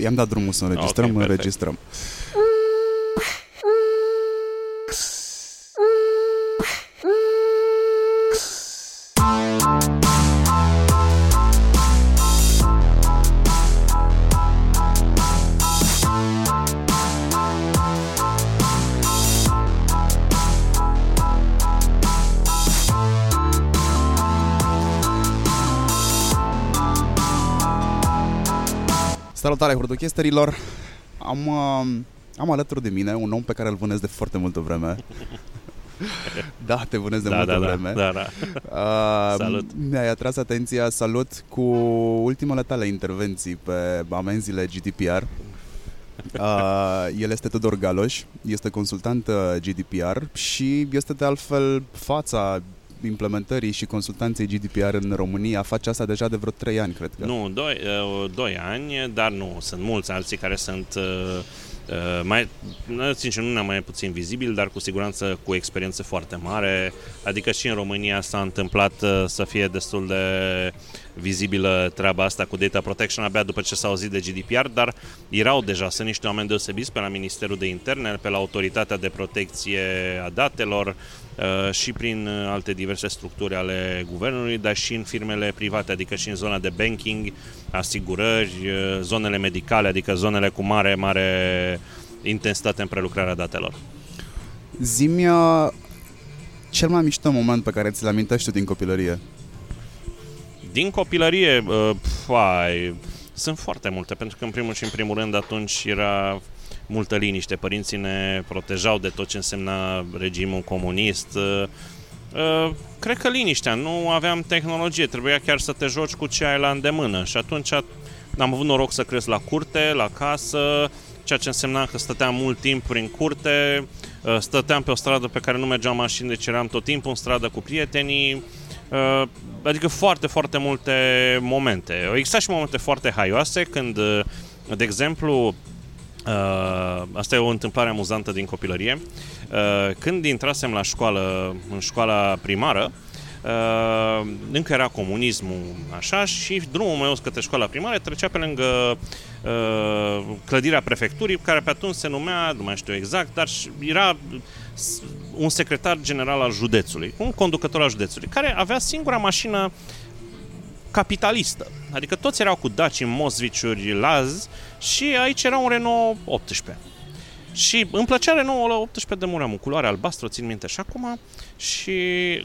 i-am dat drumul să înregistrăm, Ok, perfect. înregistrăm. Salutare hurduchesterilor! Am, uh, am alături de mine un om pe care îl vânez de foarte multă vreme. da, te vânez de da, multă da, vreme. da, da, da. Uh, Salut. Mi-ai atras atenția, salut, cu ultimele tale intervenții pe amenziile GDPR. Uh, el este Tudor Galoș, este consultant uh, GDPR și este de altfel fața implementării și consultanței GDPR în România. Face asta deja de vreo 3 ani, cred că. Nu, doi, uh, doi ani, dar nu, sunt mulți alții care sunt uh, uh, mai, nu, sincer, nu mai puțin vizibil, dar cu siguranță cu experiență foarte mare. Adică și în România s-a întâmplat uh, să fie destul de vizibilă treaba asta cu data protection abia după ce s-a auzit de GDPR, dar erau deja, sunt niște oameni deosebiți pe la Ministerul de Interne, pe la Autoritatea de Protecție a Datelor uh, și prin uh, alte diverse structuri ale guvernului, dar și în firmele private, adică și în zona de banking, asigurări, uh, zonele medicale, adică zonele cu mare, mare intensitate în prelucrarea datelor. Zi-mi uh, cel mai mișto moment pe care ți-l amintești tu din copilărie. Din copilărie, uh, fai, sunt foarte multe, pentru că în primul și în primul rând atunci era multă liniște. Părinții ne protejau de tot ce însemna regimul comunist. Uh, uh, Cred că liniștea, nu aveam tehnologie, trebuia chiar să te joci cu ce ai la îndemână și atunci am avut noroc să cresc la curte, la casă, ceea ce însemna că stăteam mult timp prin curte, uh, stăteam pe o stradă pe care nu mergeam mașini, deci eram tot timpul în stradă cu prietenii, Uh, adică foarte, foarte multe momente. Au existat și momente foarte haioase când, uh, de exemplu, uh, asta e o întâmplare amuzantă din copilărie, uh, când intrasem la școală, în școala primară, Uh, încă era comunismul așa și drumul meu către școala primară trecea pe lângă uh, clădirea prefecturii care pe atunci se numea, nu mai știu exact, dar și- era s- un secretar general al județului, un conducător al județului, care avea singura mașină capitalistă. Adică toți erau cu Daci, Mosviciuri, Laz și aici era un Renault 18. Și îmi plăcea Renault ăla 18 de muram, culoare albastră, țin minte și acum. Și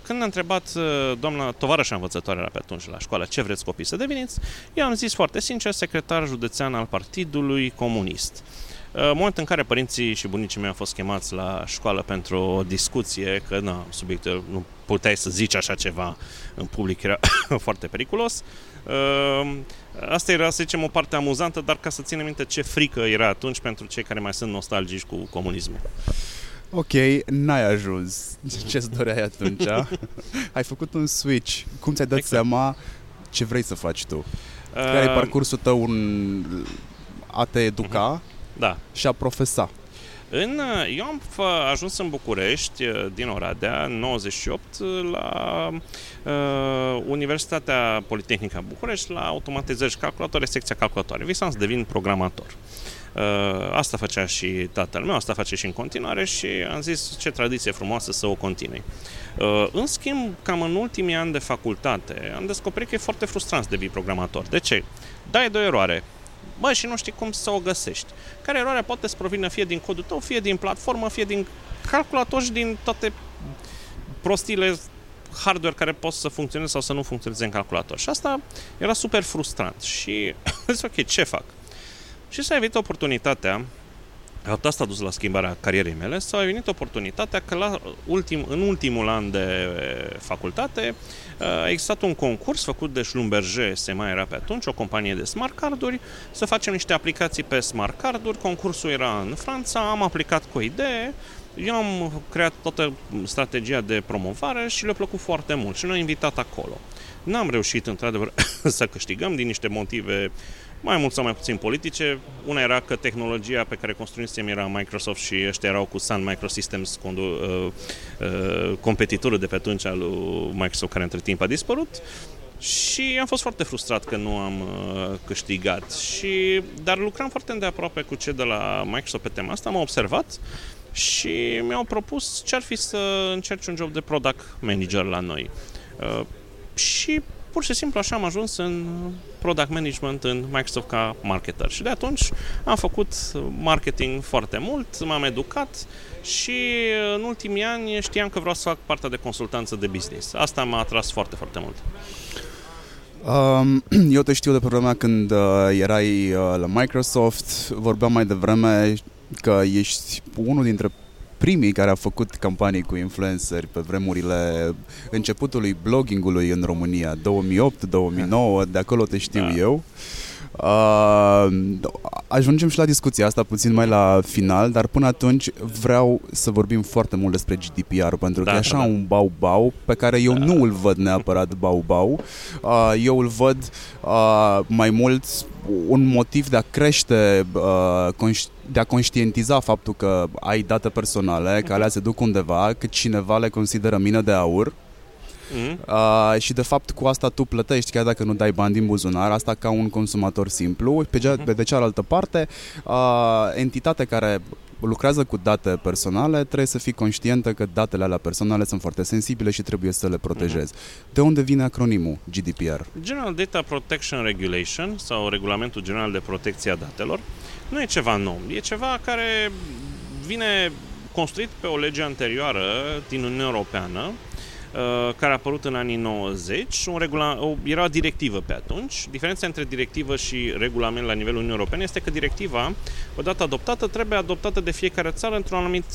când a întrebat uh, doamna tovarășa învățătoare era pe atunci la școală ce vreți copii să deveniți, eu am zis foarte sincer secretar județean al Partidului Comunist. Uh, Moment în care părinții și bunicii mei au fost chemați la școală pentru o discuție, că na, subiectul nu puteai să zici așa ceva în public, era foarte periculos. Uh, Asta era, să zicem, o parte amuzantă, dar ca să ținem minte ce frică era atunci pentru cei care mai sunt nostalgici cu comunismul. Ok, n-ai ajuns. Ce-ți doreai atunci? Ai făcut un switch. Cum ți-ai dat Exact. seama ce vrei să faci tu? Care e Uh, parcursul tău în a te educa Da. și a profesa? În, eu am f- ajuns în București, uh, din Oradea, în 98, la uh, Universitatea Politehnică a București, la automatizări și calculatoare, secția calculatoare. Visam să devin programator. Uh, asta făcea și tatăl meu, asta face și în continuare și am zis ce tradiție frumoasă să o continui. Uh, în schimb, cam în ultimii ani de facultate, am descoperit că e foarte frustrant să devii programator. De ce? Dai de o eroare, Bă, și nu știi cum să o găsești. Care eroarea poate să provină fie din codul tău, fie din platformă, fie din calculator și din toate prostiile hardware care pot să funcționeze sau să nu funcționeze în calculator. Și asta era super frustrant. Și am zis, ok, ce fac? Și s-a venit oportunitatea Asta a dus la schimbarea carierei mele, s-a venit oportunitatea că la ultim, în ultimul an de e, facultate a existat un concurs făcut de Schlumberger, se mai era pe atunci, o companie de smart carduri, să facem niște aplicații pe smart carduri. Concursul era în Franța, am aplicat cu o idee, eu am creat toată strategia de promovare și le-a plăcut foarte mult și ne-au invitat acolo. N-am reușit, într-adevăr, să câștigăm din niște motive mai mult sau mai puțin politice. Una era că tehnologia pe care construisem era Microsoft și ăștia erau cu Sun Microsystems, condu- uh, uh, competitorul de pe atunci al lui Microsoft, care între timp a dispărut. și am fost foarte frustrat că nu am uh, câștigat. Și, dar lucram foarte îndeaproape cu cei de la Microsoft pe tema asta, am observat și mi-au propus ce ar fi să încerci un job de product manager la noi. Uh, și pur și simplu așa am ajuns în product management în Microsoft ca marketer. Și de atunci am făcut marketing foarte mult, m-am educat și în ultimii ani știam că vreau să fac partea de consultanță de business. Asta m-a atras foarte, foarte mult. Um, eu te știu de pe vremea când uh, erai uh, la Microsoft, vorbeam mai devreme că ești unul dintre primii care a făcut campanii cu influenceri pe vremurile începutului bloggingului în România, 2008-2009, de acolo te știu da. eu. Uh, ajungem și la discuția asta puțin mai la final, dar până atunci vreau să vorbim foarte mult despre GDPR, pentru da, că e așa da. un bau-bau pe care eu da. nu îl văd neapărat bau-bau. Uh, eu îl văd uh, mai mult un motiv de a crește, uh, de a conștientiza faptul că ai date personale, că alea se duc undeva, că cineva le consideră mină de aur mm. uh, și de fapt cu asta tu plătești chiar dacă nu dai bani din buzunar, asta ca un consumator simplu. Pe, ce, mm-hmm. de cealaltă parte, uh, entitatea care lucrează cu date personale, trebuie să fii conștientă că datele alea personale sunt foarte sensibile și trebuie să le protejezi. Mm-hmm. De unde vine acronimul GDPR? General Data Protection Regulation sau Regulamentul General de Protecție a Datelor nu e ceva nou, e ceva care vine construit pe o lege anterioară din Uniunea Europeană Uh, care a apărut în anii 90. Un regula- o, era o directivă pe atunci. Diferența între directivă și regulament la nivelul Uniunii Europene este că directiva, odată adoptată, trebuie adoptată de fiecare țară într-un anumit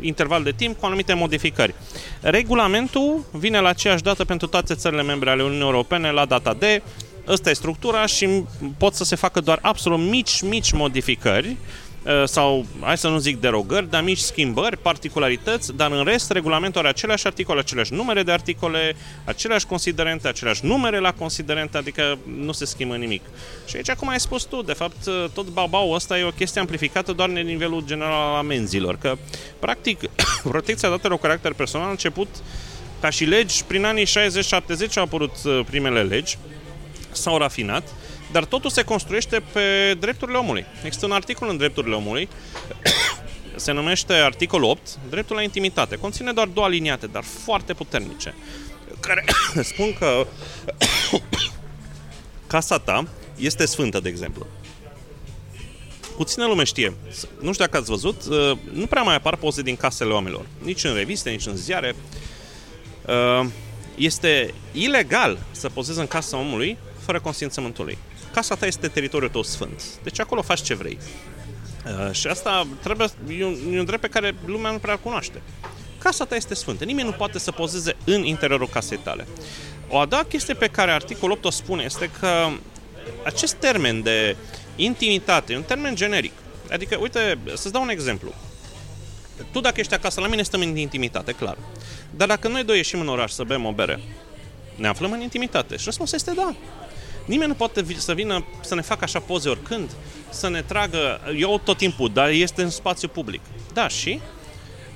interval de timp cu anumite modificări. Regulamentul vine la aceeași dată pentru toate țările membre ale Uniunii Europene la data de Ăsta e structura și pot să se facă doar absolut mici, mici modificări Uh, sau, hai să nu zic derogări, dar mici schimbări, particularități, dar în rest regulamentul are aceleași articole, aceleași numere de articole, aceleași considerente, aceleași numere la considerente, adică nu se schimbă nimic. Și aici, cum ai spus tu, de fapt, uh, tot babau ăsta e o chestie amplificată doar în nivelul general al amenzilor, că, practic, protecția datelor cu caracter personal a început ca și legi, prin anii 60-70 au apărut uh, primele legi, s-au rafinat, dar totul se construiește pe drepturile omului. Există un articol în drepturile omului, se numește articolul 8, dreptul la intimitate. Conține doar două aliniate, dar foarte puternice, care spun că casa ta este sfântă, de exemplu. Puțină lume știe. Nu știu dacă ați văzut, uh, nu prea mai apar poze din casele oamenilor. Nici în reviste, nici în ziare. Uh, este ilegal să pozezi în casa omului fără consimțământul lui casa ta este teritoriul tău sfânt. Deci acolo faci ce vrei. Uh, și asta trebuie, e un, e un drept pe care lumea nu prea cunoaște. Casa ta este sfântă. Nimeni nu poate să pozeze în interiorul casei tale. O a doua chestie pe care articolul 8 o spune este că acest termen de intimitate e un termen generic. Adică, uite, să-ți dau un exemplu. Tu dacă ești acasă la mine, stăm în intimitate, clar. Dar dacă noi doi ieșim în oraș să bem o bere, ne aflăm în intimitate. Și răspunsul este da. Nimeni nu poate să vină să ne facă așa poze oricând, să ne tragă, eu tot timpul, dar este în spațiu public. Da, și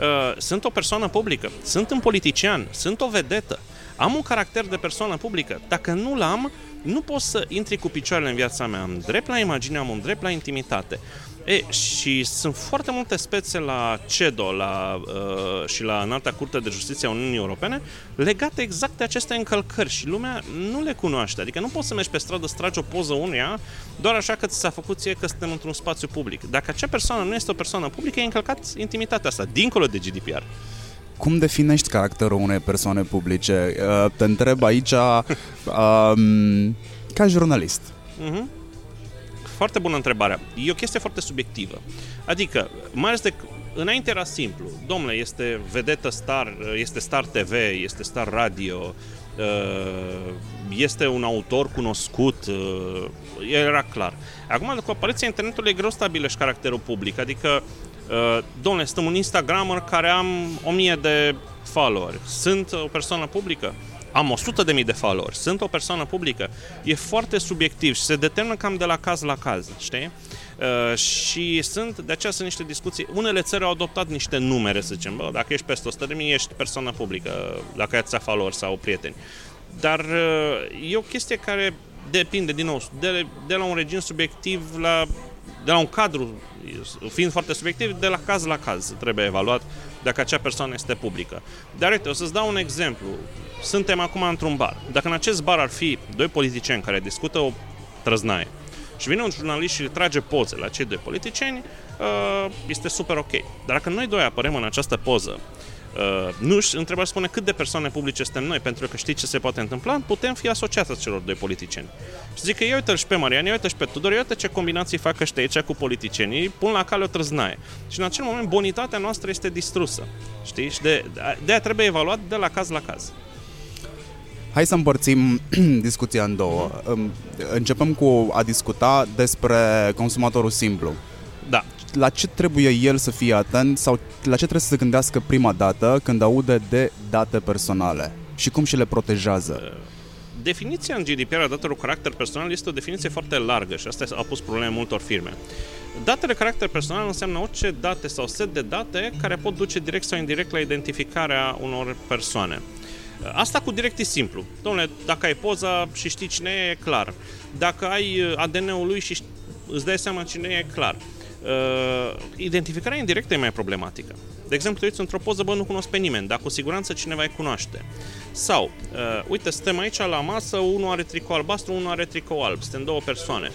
uh, sunt o persoană publică, sunt un politician, sunt o vedetă, am un caracter de persoană publică. Dacă nu l-am, nu pot să intri cu picioarele în viața mea. Am drept la imagine, am un drept la intimitate. E, și sunt foarte multe spețe la CEDO la, uh, și la Înalta Curte de Justiție a Uniunii Europene legate exact de aceste încălcări și lumea nu le cunoaște. Adică nu poți să mergi pe stradă, să tragi o poză unuia doar așa că ți s-a făcut ție că suntem într-un spațiu public. Dacă acea persoană nu este o persoană publică, e încălcat intimitatea asta, dincolo de GDPR. Cum definești caracterul unei persoane publice? Uh, te întreb aici um, ca jurnalist. Uh-huh. Foarte bună întrebare. E o chestie foarte subiectivă. Adică, mai ales de înainte era simplu. Domnule, este vedetă star, este star TV, este star radio, uh, este un autor cunoscut, uh, era clar. Acum, cu apariția internetului, e greu stabilești caracterul public, adică uh, domnule, sunt un Instagrammer care am o mie de followeri. Sunt o persoană publică? Am 100 de mii de followers, sunt o persoană publică, e foarte subiectiv și se determină cam de la caz la caz, știi? Uh, și sunt, de aceea sunt niște discuții, unele țări au adoptat niște numere, să zicem, bă, dacă ești peste 100 de mii, ești persoană publică, dacă ai atâția followers sau prieteni. dar uh, e o chestie care depinde, din nou, de, de la un regim subiectiv la de la un cadru, fiind foarte subiectiv, de la caz la caz trebuie evaluat dacă acea persoană este publică. Dar uite, o să-ți dau un exemplu. Suntem acum într-un bar. Dacă în acest bar ar fi doi politicieni care discută o trăznaie și vine un jurnalist și trage poze la cei doi politicieni, uh, este super ok. Dar dacă noi doi apărem în această poză Uh, nu întreba spune cât de persoane publice suntem noi, pentru că știți ce se poate întâmpla, putem fi asociați celor doi politicieni. Și zic că ia uite și pe Marian, ia uite și pe Tudor, ia uite ce combinații fac ăștia aici cu politicienii, pun la cale o trăznaie. Și în acel moment bonitatea noastră este distrusă. Știi? Și de, de aia trebuie evaluat de la caz la caz. Hai să împărțim discuția în două. Începem cu a discuta despre consumatorul simplu. Da la ce trebuie el să fie atent sau la ce trebuie să se gândească prima dată când aude de date personale și cum și le protejează? Uh, definiția în GDPR a datelor cu caracter personal este o definiție foarte largă și asta a pus probleme multor firme. Datele caracter personal înseamnă orice date sau set de date care pot duce direct sau indirect la identificarea unor persoane. Uh, asta cu direct e simplu. Domnule, dacă ai poza și știi cine e, e clar. Dacă ai uh, ADN-ul lui și îți dai seama cine e, e clar. Uh, identificarea indirectă e mai problematică. De exemplu, uiți într-o poză, bă, nu cunosc pe nimeni, dar cu siguranță cineva îi cunoaște. Sau, uh, uite, suntem aici la masă, unul are tricou albastru, unul are tricou alb, suntem două persoane.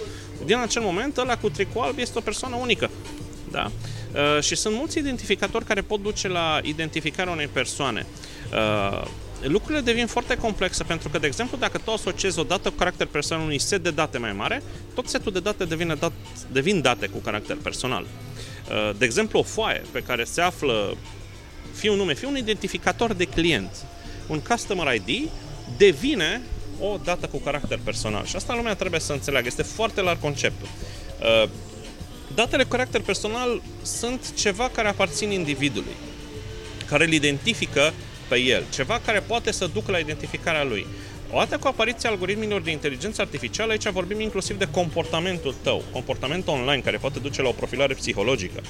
Din acel moment, ăla cu tricou alb este o persoană unică. Da? Uh, și sunt mulți identificatori care pot duce la identificarea unei persoane. Uh, lucrurile devin foarte complexe pentru că, de exemplu, dacă tu asociezi o dată cu caracter personal unui set de date mai mare, tot setul de date devine dat, devin date cu caracter personal. Uh, de exemplu, o foaie pe care se află fie un nume, fie un identificator de client, un customer ID, devine o dată cu caracter personal. Și asta lumea trebuie să înțeleagă. Este foarte larg conceptul. Uh, datele cu caracter personal sunt ceva care aparțin individului, care îl identifică pe el, ceva care poate să ducă la identificarea lui. Odată cu apariția algoritmilor de inteligență artificială, aici vorbim inclusiv de comportamentul tău, comportament online care poate duce la o profilare psihologică.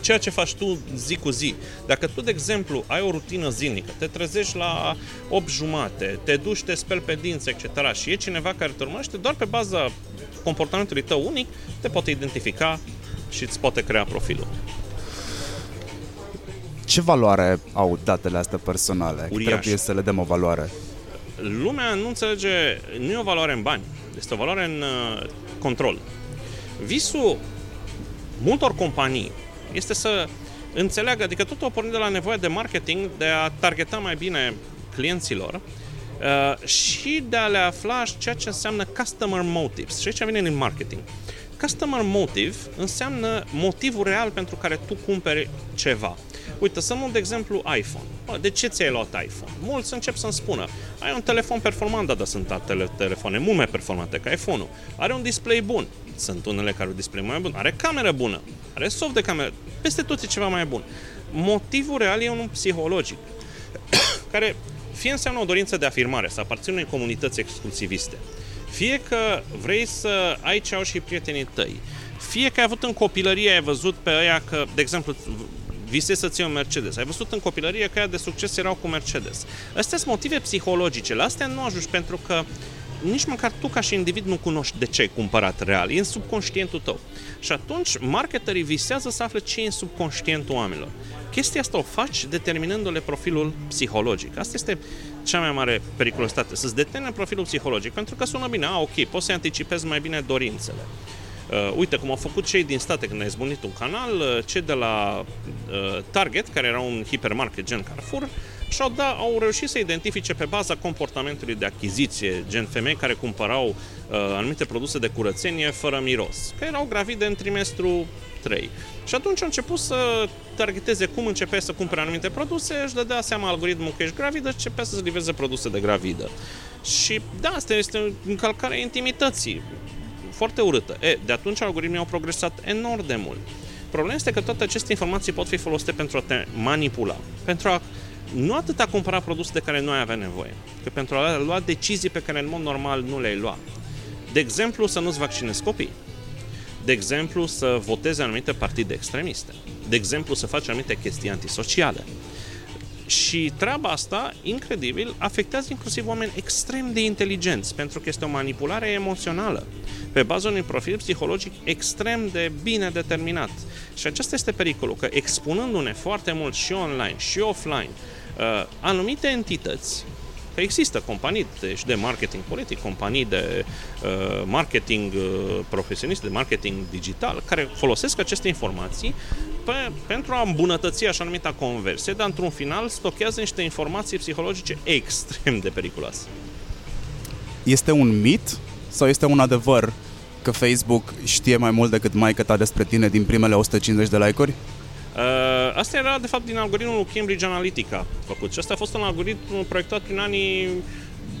Ceea ce faci tu zi cu zi. Dacă tu, de exemplu, ai o rutină zilnică, te trezești la 8 jumate, te duci, te speli pe dinți, etc. și e cineva care te urmărește, doar pe baza comportamentului tău unic, te poate identifica și îți poate crea profilul. Ce valoare au datele astea personale? Uriaș. Trebuie să le dăm o valoare. Lumea nu înțelege, nu e o valoare în bani, este o valoare în uh, control. Visul multor companii este să înțeleagă, adică tot o pornit de la nevoia de marketing, de a targeta mai bine clienților uh, și de a le afla ceea ce înseamnă customer motives. Și aici vine din marketing. Customer motive înseamnă motivul real pentru care tu cumperi ceva. Uite, să luăm de exemplu iPhone. Bă, de ce ți-ai luat iPhone? Mulți încep să-mi spună, ai un telefon performant, da, dar sunt tele- telefoane mult mai performante ca iPhone-ul. Are un display bun. Sunt unele care au display mai bun. Are cameră bună. Are soft de cameră. Peste tot e ceva mai bun. Motivul real e unul psihologic, care fie înseamnă o dorință de afirmare, să aparțin unei comunități exclusiviste, fie că vrei să ai ce au și prietenii tăi, fie că ai avut în copilărie, ai văzut pe aia că, de exemplu, visezi să ții un Mercedes. Ai văzut în copilărie că aia de succes erau cu Mercedes. Astea sunt motive psihologice. La astea nu ajungi pentru că nici măcar tu ca și individ nu cunoști de ce ai cumpărat real. E în subconștientul tău. Și atunci marketerii visează să afle ce e în subconștientul oamenilor. Chestia asta o faci determinându-le profilul psihologic. Asta este cea mai mare periculositate, să-ți determine profilul psihologic, pentru că sună bine, a, ok, poți să anticipezi mai bine dorințele. Uh, uite cum au făcut cei din state când ai zbunit un canal, uh, cei de la uh, Target, care era un hipermarket gen Carrefour, și-au da, au reușit să identifice pe baza comportamentului de achiziție, gen femei care cumpărau uh, anumite produse de curățenie fără miros, că erau gravide în trimestru 3. Și atunci au început să targeteze cum începe să cumpere anumite produse, își dădea seama algoritmul că ești gravidă și începea să-ți livreze produse de gravidă. Și da, asta este încălcarea intimității foarte urâtă. E, de atunci algoritmii au progresat enorm de mult. Problema este că toate aceste informații pot fi folosite pentru a te manipula, pentru a nu atât a cumpăra produse de care nu ai avea nevoie, că pentru a lua decizii pe care în mod normal nu le-ai lua. De exemplu, să nu-ți vaccinezi copii. De exemplu, să votezi anumite partide extremiste. De exemplu, să faci anumite chestii antisociale. Și treaba asta, incredibil, afectează inclusiv oameni extrem de inteligenți, pentru că este o manipulare emoțională, pe baza unui profil psihologic extrem de bine determinat. Și acesta este pericolul, că expunându-ne foarte mult și online și offline, uh, anumite entități Că există companii de, și de marketing politic, companii de uh, marketing uh, profesionist, de marketing digital, care folosesc aceste informații pe, pentru a îmbunătăți așa numita conversie, dar într-un final stochează niște informații psihologice extrem de periculoase. Este un mit sau este un adevăr că Facebook știe mai mult decât mai ta despre tine din primele 150 de like-uri? Uh, asta era, de fapt, din algoritmul Cambridge Analytica făcut. Și asta a fost un algoritm proiectat prin anii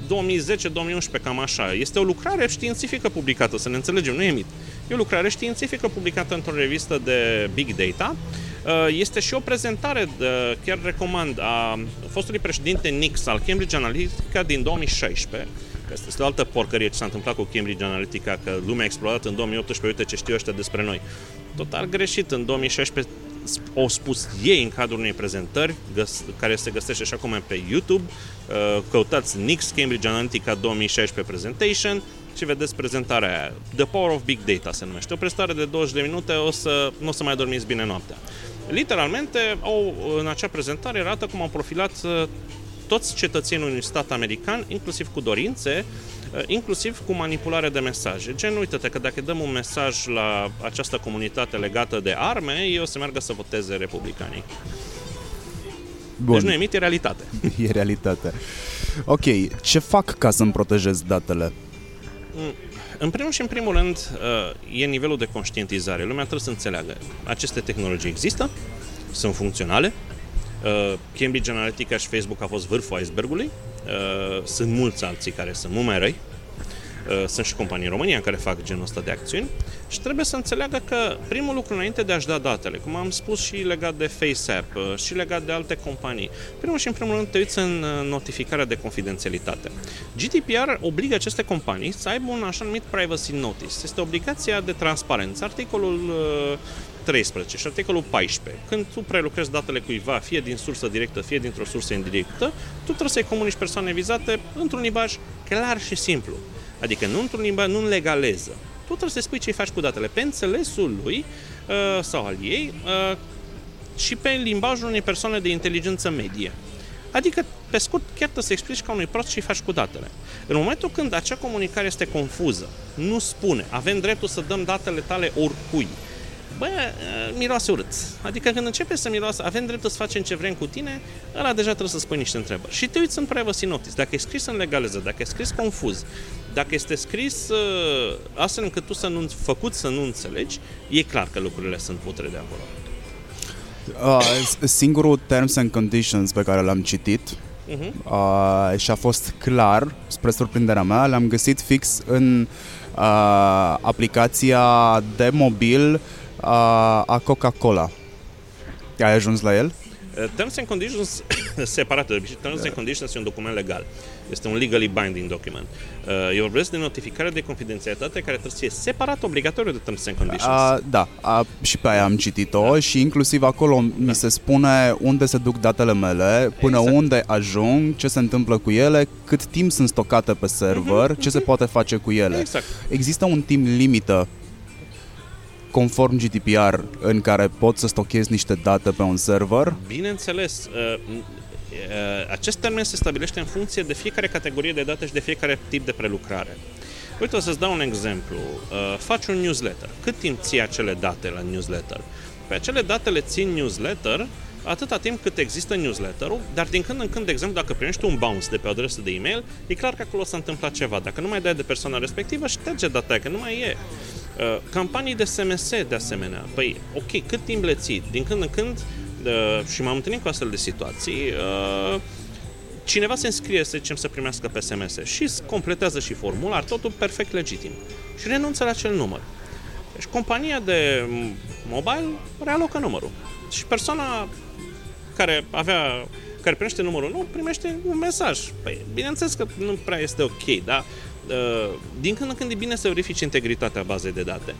2010-2011, cam așa. Este o lucrare științifică publicată, să ne înțelegem, nu e mit. E o lucrare științifică publicată într-o revistă de Big Data. Uh, este și o prezentare, de, chiar recomand, a fostului președinte Nix al Cambridge Analytica din 2016, că este o altă porcărie ce s-a întâmplat cu Cambridge Analytica, că lumea a explodat în 2018, uite ce știu ăștia despre noi. Total greșit, în 2016 au spus ei în cadrul unei prezentări găs- care se găsește așa cum e pe YouTube. Uh, căutați Nix Cambridge Analytica 2016 Presentation și vedeți prezentarea aia. The Power of Big Data se numește. O prezentare de 20 de minute, o să, nu o să mai dormiți bine noaptea. Literalmente, au, în acea prezentare arată cum au profilat uh, toți cetățenii unui stat american, inclusiv cu dorințe, uh, inclusiv cu manipulare de mesaje. Gen, uite-te că dacă dăm un mesaj la această comunitate legată de arme, ei o să meargă să voteze republicanii. Bun. Deci nu emit, e realitate. E realitate. Ok, ce fac ca să-mi protejez datele? Mm, în primul și în primul rând, uh, e nivelul de conștientizare. Lumea trebuie să înțeleagă. Aceste tehnologii există, sunt funcționale, Uh, Cambridge Analytica și Facebook a fost vârful icebergului. Uh, sunt mulți alții care sunt mult mai răi. Uh, sunt și companii în România care fac genul ăsta de acțiuni și trebuie să înțeleagă că primul lucru înainte de a-și da datele, cum am spus și legat de FaceApp și legat de alte companii, primul și în primul rând te uiți în notificarea de confidențialitate. GDPR obligă aceste companii să aibă un așa numit privacy notice. Este obligația de transparență. Articolul 13 și articolul 14. Când tu prelucrezi datele cuiva, fie din sursă directă, fie dintr-o sursă indirectă, tu trebuie să-i comunici persoane vizate într-un limbaj clar și simplu. Adică nu într-un limbaj, nu în legaleză. Tu trebuie să spui ce faci cu datele pe înțelesul lui uh, sau al ei uh, și pe limbajul unei persoane de inteligență medie. Adică, pe scurt, chiar trebuie să explici ca unui prost ce faci cu datele. În momentul când acea comunicare este confuză, nu spune, avem dreptul să dăm datele tale oricui, bă, miroase urât. Adică când începe să miroase, avem dreptul să facem ce vrem cu tine, ăla deja trebuie să spui niște întrebări. Și te uiți în privacy notice. Dacă e scris în legaliză, dacă e scris confuz, dacă este scris uh, astfel încât tu să nu, făcut să nu înțelegi, e clar că lucrurile sunt putre de acolo. Uh, singurul terms and conditions pe care l-am citit uh-huh. uh, și a fost clar, spre surprinderea mea, l-am găsit fix în uh, aplicația de mobil a, a Coca-Cola. Ai ajuns la el? Uh, terms and Conditions separate. Terms and Conditions e un document legal. Este un legally binding document. Uh, eu vorbesc de notificare de confidențialitate care trebuie să fie separat obligatoriu de Terms and Conditions. A, da, a, și pe aia am citit-o da. și inclusiv acolo da. mi se spune unde se duc datele mele, până exact. unde ajung, ce se întâmplă cu ele, cât timp sunt stocate pe server, uh-huh, ce uh-huh. se poate face cu ele. Exact. Există un timp limită conform GDPR în care pot să stochez niște date pe un server? Bineînțeles. Uh, uh, acest termen se stabilește în funcție de fiecare categorie de date și de fiecare tip de prelucrare. Uite, o să-ți dau un exemplu. Uh, faci un newsletter. Cât timp ții acele date la newsletter? Pe acele date le țin newsletter atâta timp cât există newsletter-ul, dar din când în când, de exemplu, dacă primești un bounce de pe o adresă de e-mail, e clar că acolo s-a întâmplat ceva. Dacă nu mai dai de persoana respectivă, șterge data că nu mai e. Uh, campanii de SMS, de asemenea. Păi, ok, cât timp le ții? Din când în când, uh, și m-am întâlnit cu astfel de situații, uh, cineva se înscrie, să zicem, să primească pe SMS și completează și formular, totul perfect legitim. Și renunță la acel număr. Deci compania de mobile realocă numărul. Și persoana care avea care primește numărul nu primește un mesaj. Păi, bineînțeles că nu prea este ok, dar Uh, din când în când e bine să verifici integritatea bazei de date.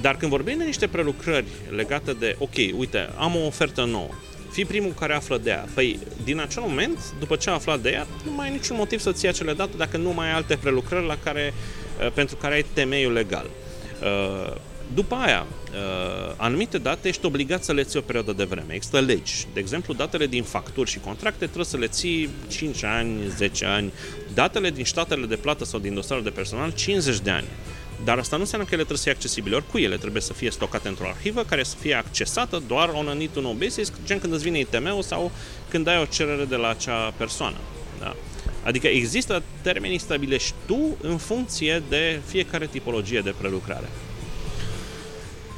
Dar când vorbim de niște prelucrări legate de, ok, uite, am o ofertă nouă, fii primul care află de ea. Păi, din acel moment, după ce a aflat de ea, nu mai ai niciun motiv să-ți ia acele date dacă nu mai ai alte prelucrări la care, uh, pentru care ai temeiul legal. Uh, după aia, uh, anumite date ești obligat să le ții o perioadă de vreme. Există legi. De exemplu, datele din facturi și contracte trebuie să le ții 5 ani, 10 ani. Datele din statele de plată sau din dosarul de personal, 50 de ani. Dar asta nu înseamnă că ele trebuie să fie accesibile oricui, ele trebuie să fie stocate într-o arhivă care să fie accesată doar on a need to know basis, gen când îți vine ITM-ul sau când ai o cerere de la acea persoană. Da? Adică există termenii stabilești tu în funcție de fiecare tipologie de prelucrare.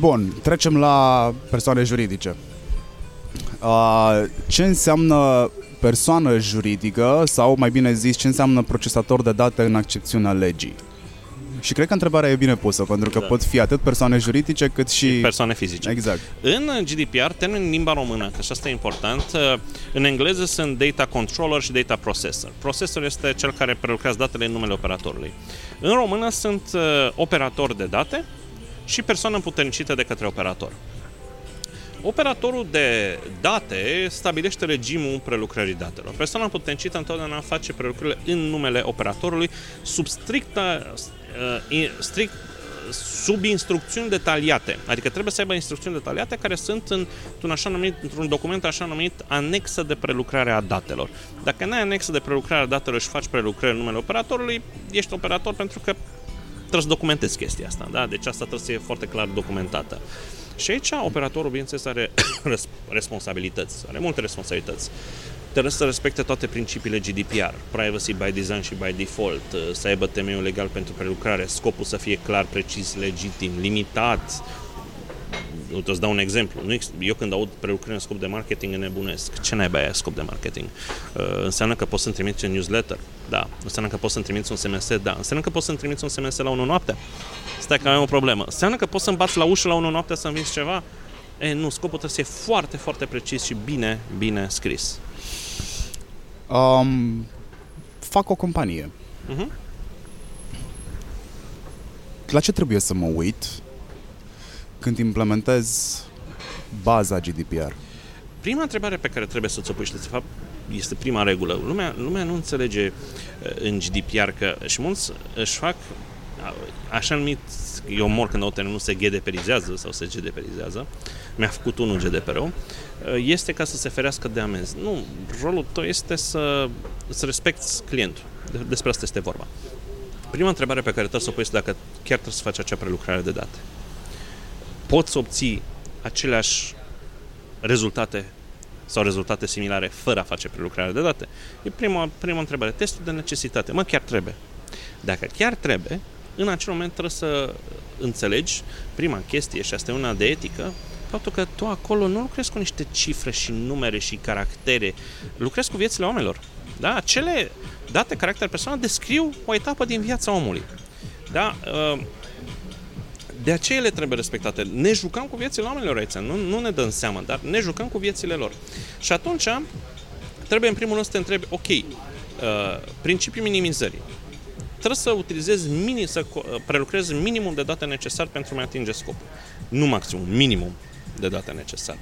Bun, trecem la persoane juridice. Uh, ce înseamnă persoană juridică sau mai bine zis ce înseamnă procesator de date în accepțiunea legii? Și cred că întrebarea e bine pusă, pentru că da. pot fi atât persoane juridice cât și... și persoane fizice. Exact. În GDPR, termen în limba română, că și asta e important, în engleză sunt data controller și data processor. Processor este cel care prelucrează datele în numele operatorului. În română sunt uh, operator de date și persoană împuternicită de către operator. Operatorul de date stabilește regimul prelucrării datelor. Persoana puternică întotdeauna face prelucrările în numele operatorului sub strictă, uh, strict sub instrucțiuni detaliate. Adică trebuie să aibă instrucțiuni detaliate care sunt în, într-un, așa numit, într-un document așa numit anexă de prelucrare a datelor. Dacă nu ai anexă de prelucrare a datelor și faci prelucrări în numele operatorului, ești operator pentru că trebuie să documentezi chestia asta. Da? Deci asta trebuie să fie foarte clar documentată. Și aici operatorul, bineînțeles, are responsabilități, are multe responsabilități. Trebuie să respecte toate principiile GDPR, privacy by design și by default, să aibă temeiul legal pentru prelucrare, scopul să fie clar, precis, legitim, limitat, Uite, îți dau un exemplu. Nu, eu când aud prelucrări în scop de marketing nebunesc. Ce naiba aia scop de marketing? Uh, înseamnă că poți să-mi trimiți un newsletter? Da. Înseamnă că poți să-mi trimiți un SMS? Da. Înseamnă că poți să-mi trimiți un SMS la 1 noapte? Stai că am o problemă. Înseamnă că poți să-mi bați la ușă la 1 noapte să-mi vinzi ceva? E, nu, scopul trebuie să fie foarte, foarte precis și bine, bine scris. Um, fac o companie. Uh-huh. La ce trebuie să mă uit când implementez baza GDPR? Prima întrebare pe care trebuie să ți-o pui și de fapt este prima regulă. Lumea, lumea nu înțelege uh, în GDPR că și mulți își fac așa numit, eu mor când o nu se GDPRizează sau se GDPRizează, mi-a făcut unul GDPR-ul, uh, este ca să se ferească de amenzi. Nu, rolul tău este să, să respecti clientul. Despre asta este vorba. Prima întrebare pe care trebuie să o pui este dacă chiar trebuie să faci acea prelucrare de date poți obții aceleași rezultate sau rezultate similare fără a face prelucrare de date? E prima, prima întrebare. Testul de necesitate. Mă, chiar trebuie. Dacă chiar trebuie, în acel moment trebuie să înțelegi prima chestie, și asta e una de etică, faptul că tu acolo nu lucrezi cu niște cifre și numere și caractere, lucrezi cu viețile oamenilor. Da? Acele date, caracter personal descriu o etapă din viața omului. Da? Uh, de aceea ele trebuie respectate. Ne jucăm cu viețile oamenilor aici, nu, nu ne dăm seama, dar ne jucăm cu viețile lor. Și atunci trebuie în primul rând să te întrebi, ok, uh, principiul minimizării. Trebuie să utilizezi mini, să uh, prelucrezi minimum de date necesar pentru a atinge scopul. Nu maximum, minimum de date necesar.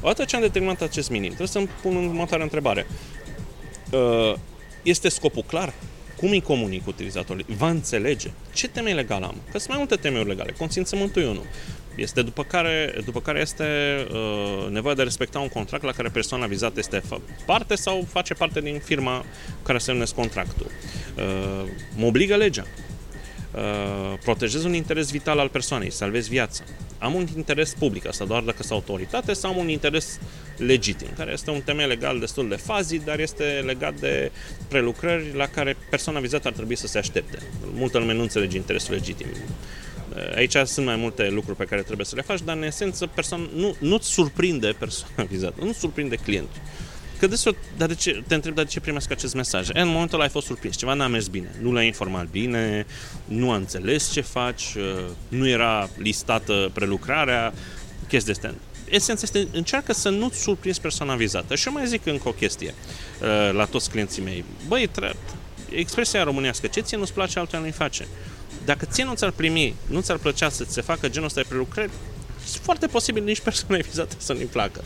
Odată ce am determinat acest minim, trebuie să-mi pun următoarea întrebare. Uh, este scopul clar? Cum îi comunic utilizatorului? Va înțelege? Ce teme legal am? Că sunt mai multe temeri legale. Consimțământul e unul. Este după care, după care este uh, nevoia de a respecta un contract la care persoana vizată este parte sau face parte din firma care semnesc contractul. Uh, mă obligă legea. Uh, protejez un interes vital al persoanei, salvez viața. Am un interes public, asta doar dacă sunt autoritate, sau am un interes legitim, care este un temei legal destul de fazit, dar este legat de prelucrări la care persoana vizată ar trebui să se aștepte. Multă lume nu înțelege interesul legitim. Uh, aici sunt mai multe lucruri pe care trebuie să le faci, dar în esență persoana, nu, nu-ți surprinde persoana vizată, nu surprinde clientul. Că deseori, dar de ce, te întreb, dar de ce primesc acest mesaj? E, în momentul ăla ai fost surprins, ceva n-a mers bine, nu l-ai informat bine, nu a înțeles ce faci, uh, nu era listată prelucrarea, chestii de astea. Esența este, încearcă să nu-ți surprinzi persoana vizată. Și eu mai zic încă o chestie uh, la toți clienții mei. Băi, tre- expresia românească, ce ție nu-ți place, altul nu-i face. Dacă ție nu ți-ar primi, nu ți-ar plăcea să se facă genul ăsta de prelucrări, foarte posibil nici persoana vizată să nu-i placă.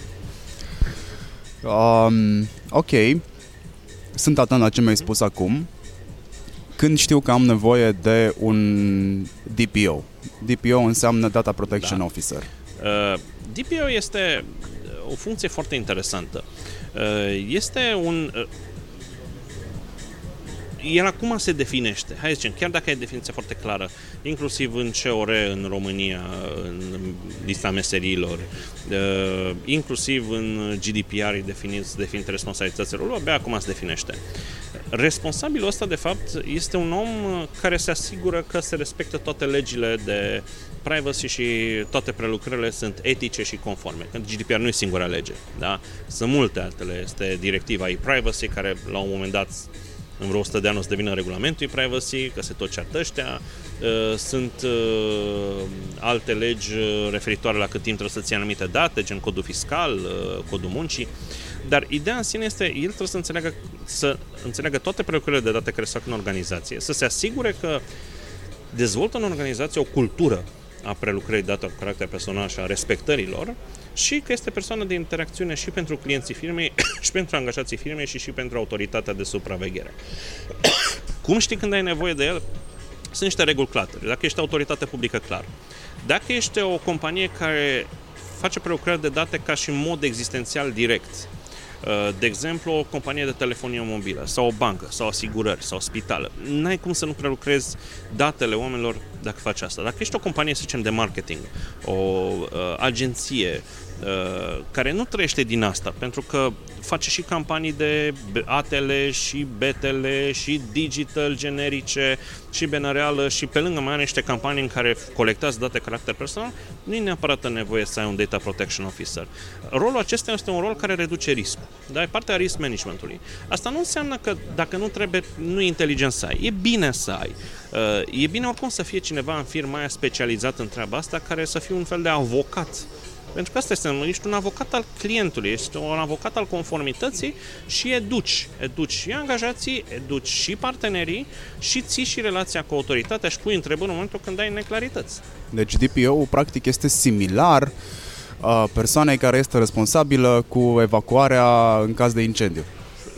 Um, ok, sunt atent la ce mi-ai spus acum. Când știu că am nevoie de un DPO. DPO înseamnă Data Protection Da. Officer. Uh, DPO este uh, o funcție foarte interesantă. Uh, Este un... uh, El acum se definește, hai să zicem, chiar dacă e definiția foarte clară, inclusiv în COR în România, în lista meseriilor, uh, inclusiv în GDPR e definit, definite responsabilitățile lor, abia acum se definește. Responsabilul ăsta, de fapt, este un om care se asigură că se respectă toate legile de privacy și toate prelucrările sunt etice și conforme. Când GDPR nu e singura lege, da? Sunt multe altele. Este directiva e-privacy, care la un moment dat în vreo 100 de ani o să devină regulamentul e-privacy, că se tot ceartă ăștia. Uh, Sunt uh, alte legi uh, referitoare la cât timp trebuie să ții anumite date, gen codul fiscal, uh, codul muncii. Dar ideea în sine este, el trebuie să înțeleagă, să înțeleagă toate preocupările de date care se fac în organizație, să se asigure că dezvoltă în organizație o cultură a prelucrării datelor cu caracter personal și a respectărilor și că este persoană de interacțiune și pentru clienții firmei, și pentru angajații firmei și și pentru autoritatea de supraveghere. Cum știi când ai nevoie de el? Sunt niște reguli clare. Dacă ești autoritate publică, clar. Dacă ești o companie care face prelucrări de date ca și în mod existențial direct, Uh, de exemplu, o companie de telefonie mobilă sau o bancă sau asigurări sau spitală. N-ai cum să nu prelucrezi datele oamenilor dacă faci asta. Dacă ești o companie, să zicem, de marketing, o uh, agenție uh, care nu trăiește din asta, pentru că face și campanii de ATL și BTL și digital generice și benareală și pe lângă mai are niște campanii în care colectați date caracter personal, nu e neapărat nevoie să ai un data protection officer. Rolul acesta este un rol care reduce riscul. Da? E partea risk managementului. Asta nu înseamnă că dacă nu trebuie, nu e inteligent să ai. E bine să ai. Uh, E bine oricum să fie cineva în firma aia specializat în treaba asta care să fie un fel de avocat pentru că asta este, ești un avocat al clientului, ești un avocat al conformității și educi. Educi și angajații, educi și partenerii și ții și relația cu autoritatea și pui întrebări în momentul când ai neclarități. Deci DPO-ul practic este similar uh, persoanei care este responsabilă cu evacuarea în caz de incendiu.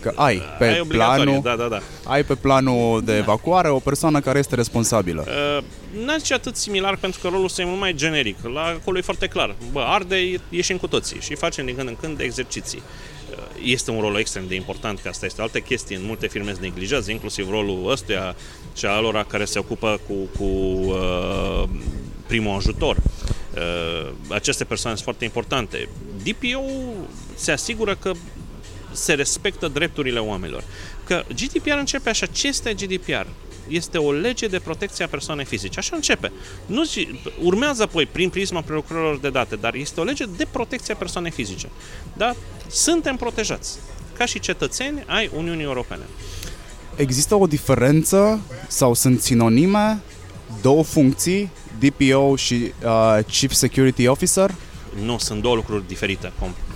Că ai pe ai obligatoriu, planul, da, da, da. ai pe planul de evacuare o persoană care este responsabilă. Uh, n zice atât similar pentru că rolul ăsta e mult mai generic. La acolo e foarte clar. Bă, arde, ieșim cu toții și facem din când în când exerciții. Uh, Este un rol extrem de important, că asta este o altă chestie. În multe firme se neglijează, inclusiv rolul ăstuia și al lor care se ocupă cu, cu uh, primul ajutor. Uh, aceste persoane sunt foarte importante. DPO se asigură că se respectă drepturile oamenilor. Că GDPR începe așa. Ce este GDPR? Este o lege de protecție a persoanei fizice. Așa începe. Nu zi- urmează apoi prin prisma prelucrărilor de date, dar este o lege de protecție a persoanei fizice. Da? Suntem protejați ca și cetățeni ai Uniunii Europene. Există o diferență sau sunt sinonime două funcții, DPO și uh, Chief Security Officer? Nu, sunt două lucruri diferite. Com-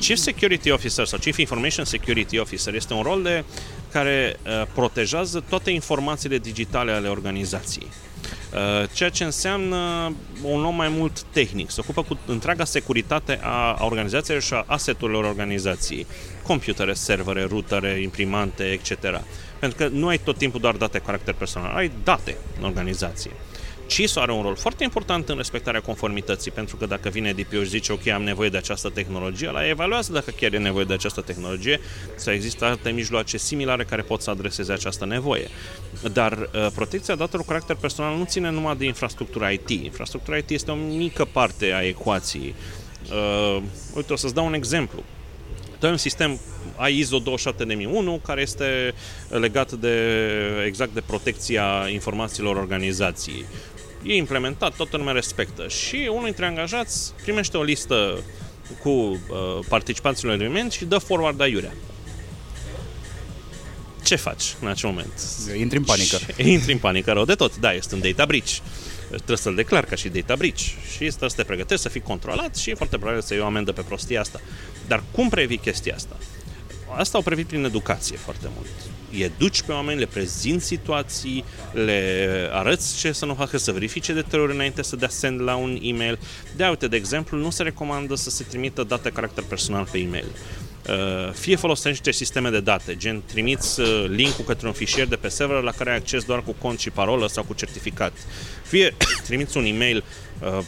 Chief Security Officer sau Chief Information Security Officer este un rol de care uh, protejează toate informațiile digitale ale organizației. Uh, ceea ce înseamnă un om mai mult tehnic. Se ocupă cu întreaga securitate a, a organizației și a asseturilor organizației. Computere, servere, rutere, imprimante, etc. Pentru că nu ai tot timpul doar date cu caracter personal, ai date în organizație. CISO are un rol foarte important în respectarea conformității, pentru că dacă vine DPO și zice, ok, am nevoie de această tehnologie, la evaluează dacă chiar e nevoie de această tehnologie sau există alte mijloace similare care pot să adreseze această nevoie. Dar uh, protecția datelor cu caracter personal nu ține numai de infrastructura IT. Infrastructura IT este o mică parte a ecuației. Uh, uite, o să-ți dau un exemplu. Tu ai un sistem ai ISO 27001 care este legat de exact de protecția informațiilor organizației. E implementat, toată lumea respectă și unul dintre angajați primește o listă cu uh, participanții unui eveniment și dă forward aiurea. Ce faci în acel moment? Intri în panică. Și intri în panică rău de tot. Da, este un data breach. Trebuie să-l declar ca și data breach. Și trebuie să te pregătești să fii controlat și e foarte probabil să iei o amendă pe prostia asta. Dar cum previi chestia asta? Asta o previi prin educație foarte mult. Educi pe oameni, le prezinți situații, le arăți ce să nu facă, să verifice de trei ori înainte să dea send la un e-mail. De uite, de exemplu, nu se recomandă să se trimită date caracter personal pe e-mail. Uh, fie folosește sisteme de date, gen trimiți uh, link-ul către un fișier de pe server la care ai acces doar cu cont și parolă sau cu certificat. Fie trimiți un e-mail uh,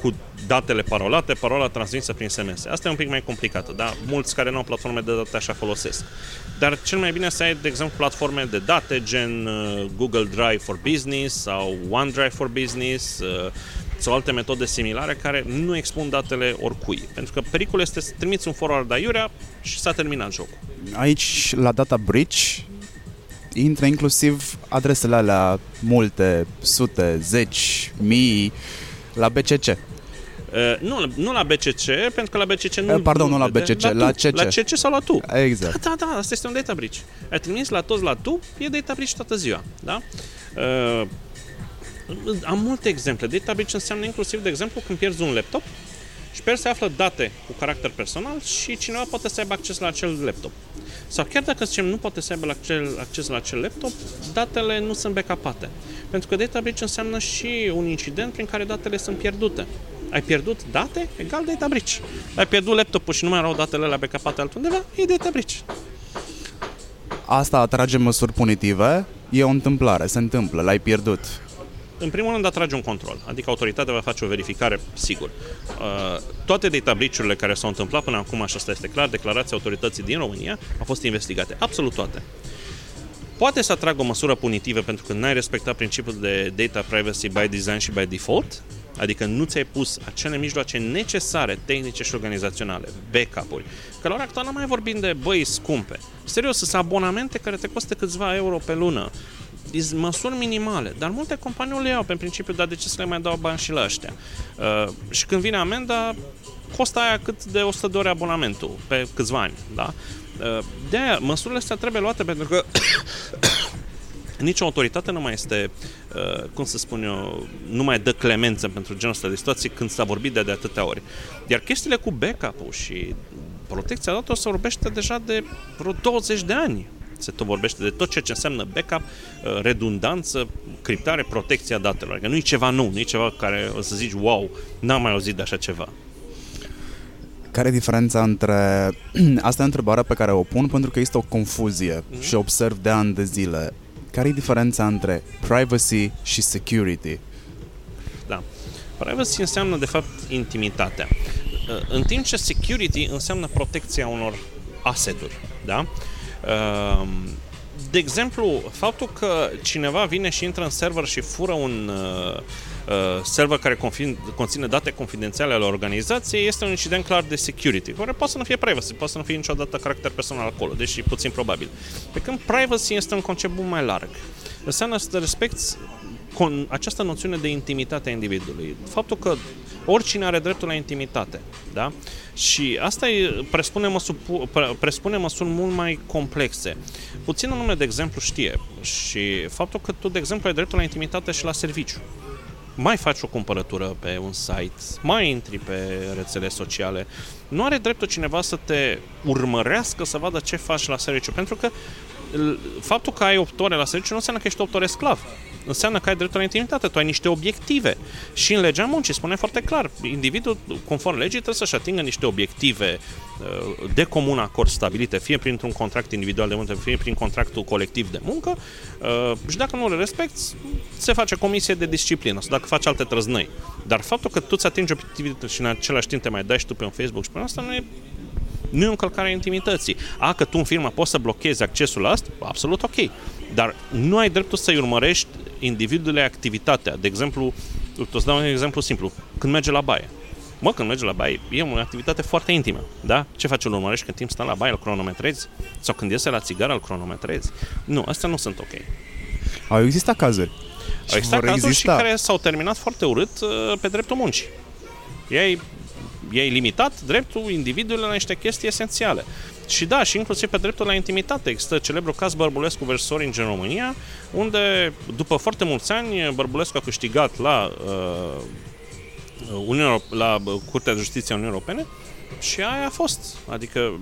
cu datele parolate, parola transmisă prin SMS. Asta e un pic mai complicată, dar mulți care nu au platforme de date așa folosesc. Dar cel mai bine să ai, de exemplu, platforme de date gen Google Drive for Business sau OneDrive for Business, sau alte metode similare care nu expun datele oricui. Pentru că pericolul este să trimiți un forward aiurea și s-a terminat jocul. Aici, la data breach, intră inclusiv adresele alea multe, sute, zeci, mii, la BCC. Uh, nu, nu la BCC, pentru că la BCC nu... Uh, pardon, nu la BCC, la, la CC. La CC sau la tu. Exact. Da, da, da, asta este un data breach. Ai trimis la toți la tu, e data breach toată ziua. Da? Uh, am multe exemple. Data breach înseamnă inclusiv, de exemplu, când pierzi un laptop și pe el se află date cu caracter personal și cineva poate să aibă acces la acel laptop. Sau chiar dacă zicem nu poate să aibă acel, acces la acel laptop, datele nu sunt backupate. Pentru că data breach înseamnă și un incident prin care datele sunt pierdute. Ai pierdut date egal data breach. Ai pierdut laptopul și nu mai erau datele la backupate altundeva, e data breach. Asta atrage măsuri punitive, e o întâmplare, se întâmplă, l-ai pierdut în primul rând, atrage un control, adică autoritatea va face o verificare, sigur. Uh, toate data breach care s-au întâmplat până acum, așa asta este clar, declarația autorității din România, au fost investigate, absolut toate. Poate să atragă o măsură punitivă pentru că n-ai respectat principiul de data privacy by design și by default, adică nu ți-ai pus acele mijloace necesare, tehnice și organizaționale, backup-uri. Că la ora actuală mai vorbim de băi scumpe. Serios, sunt abonamente care te costă câțiva euro pe lună măsuri minimale, dar multe companii le iau pe principiu, dar de ce să le mai dau bani și la ăștia? Uh, și când vine amenda, costă aia cât de 100 de ore abonamentul pe câțiva ani, da? Uh, de aia, măsurile astea trebuie luate pentru că nicio autoritate nu mai este, uh, cum să spun eu, nu mai dă clemență pentru genul ăsta de situații când s-a vorbit de, de atâtea ori. Iar chestiile cu backup-ul și protecția datelor se vorbește deja de vreo 20 de ani se tot vorbește de tot ceea ce înseamnă backup, uh, redundanță, criptare, protecția datelor. Adică nu e ceva nou, nu e ceva care o să zici, wow, n-am mai auzit de așa ceva. Care e diferența între... Asta e întrebarea pe care o pun pentru că este o confuzie mm-hmm. și observ de ani de zile. Care e diferența între privacy și security? Da. Privacy înseamnă, de fapt, intimitatea. Uh, în timp ce security înseamnă protecția unor aseturi. Da? Ehm, de exemplu, faptul că cineva vine și intră în server și fură un uh, uh, server care conține date confidențiale ale organizației este un incident clar de security, care poate să nu fie privacy, poate să nu fie niciodată caracter personal acolo, deși puțin probabil. Pe când privacy este un concept mult mai larg. Înseamnă să respecti această noțiune de intimitate a individului. Faptul că oricine are dreptul la intimitate, da? Și asta e, presupune, măsuri, presupune măsuri mult mai complexe. Puțin nume de exemplu știe și faptul că tu, de exemplu, ai dreptul la intimitate și la serviciu. Mai faci o cumpărătură pe un site, mai intri pe rețele sociale. Nu are dreptul cineva să te urmărească să vadă ce faci la serviciu, pentru că faptul că ai 8 ore la serviciu nu înseamnă că ești 8 ore sclav înseamnă că ai dreptul la intimitate, tu ai niște obiective. Și în legea muncii spune foarte clar, individul, conform legii, trebuie să-și atingă niște obiective uh, de comun acord stabilite, fie printr-un contract individual de muncă, fie prin contractul colectiv de muncă uh, și dacă nu le respecti, se face comisie de disciplină sau dacă faci alte trăznăi. Dar faptul că tu ți atingi obiectivele și în același timp te mai dai și tu pe un Facebook și pe asta nu e nu e o încălcare a intimității. A, că tu în firmă poți să blochezi accesul la asta? Absolut ok. Dar nu ai dreptul să-i urmărești individului activitatea. De exemplu, îți dau un exemplu simplu. Când merge la baie. Mă, când merge la baie, e o activitate foarte intimă, da? Ce faci, îl urmărești când timp stă la baie, îl cronometrezi? Sau când iese la țigară, îl cronometrezi? Nu, astea nu sunt ok. Au existat cazuri. Au existat cazuri exista. și care s-au terminat foarte urât uh, pe dreptul muncii. Ei e limitat dreptul individului la niște chestii esențiale. Și da, și inclusiv pe dreptul la intimitate. Există celebrul caz Bărbulescu vs. Orange în România, unde după foarte mulți ani Bărbulescu a câștigat la, uh, Uniunea, la Curtea de Justiție a Uniunii Europene Și aia a fost. Adică,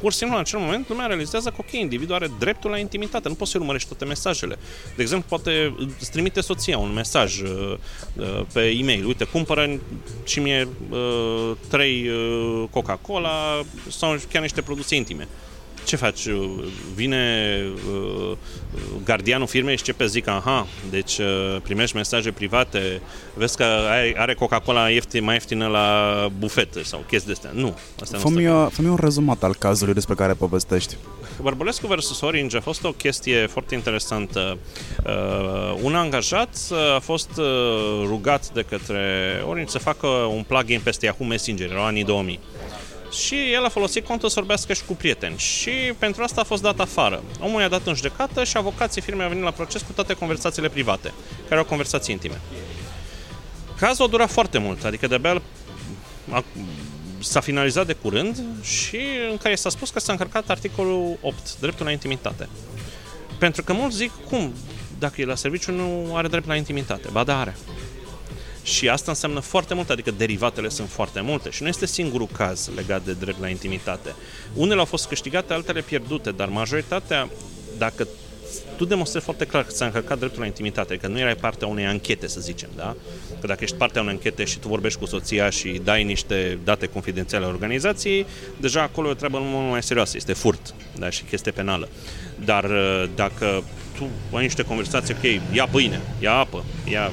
pur și simplu, în acel moment, lumea realizează că, ok, individul are dreptul la intimitate, nu poți să urmărești toate mesajele. De exemplu, poate îți trimite soția un mesaj uh, uh, pe e-mail, uite, cumpără și mie uh, trei uh, Coca-Cola sau chiar niște produse intime ce faci? Vine uh, gardianul firmei și ce pe zic, aha, deci uh, primești mesaje private, vezi că are, are Coca-Cola ieftin, mai ieftină la bufetă sau chestii de astea. Nu. Asta fă-mi, nu fă un rezumat al cazului despre care povestești. Bărbulescu vs. Orange a fost o chestie foarte interesantă. Uh, un angajat a fost uh, rugat de către Orange să facă un plugin peste Yahoo Messenger, erau anii 2000 și el a folosit contul să vorbească și cu prieteni și pentru asta a fost dat afară. Omul i-a dat în judecată și avocații firmei au venit la proces cu toate conversațiile private, care au conversații intime. Cazul a durat foarte mult, adică de-abia a, s-a finalizat de curând și în care s-a spus că s-a încărcat articolul 8, dreptul la intimitate. Pentru că mulți zic, cum, dacă e la serviciu nu are drept la intimitate? Ba da, are. Și asta înseamnă foarte mult, adică derivatele sunt foarte multe și nu este singurul caz legat de drept la intimitate. Unele au fost câștigate, altele pierdute, dar majoritatea, dacă tu demonstrezi foarte clar că ți-a încărcat dreptul la intimitate, că nu erai partea unei anchete, să zicem, da? Că dacă ești partea unei anchete și tu vorbești cu soția și dai niște date confidențiale organizației, deja acolo e o treabă mult mai serioasă, este furt, da? Și chestie penală. Dar uh, dacă tu ai niște conversații, ok, ia pâine, ia apă, ia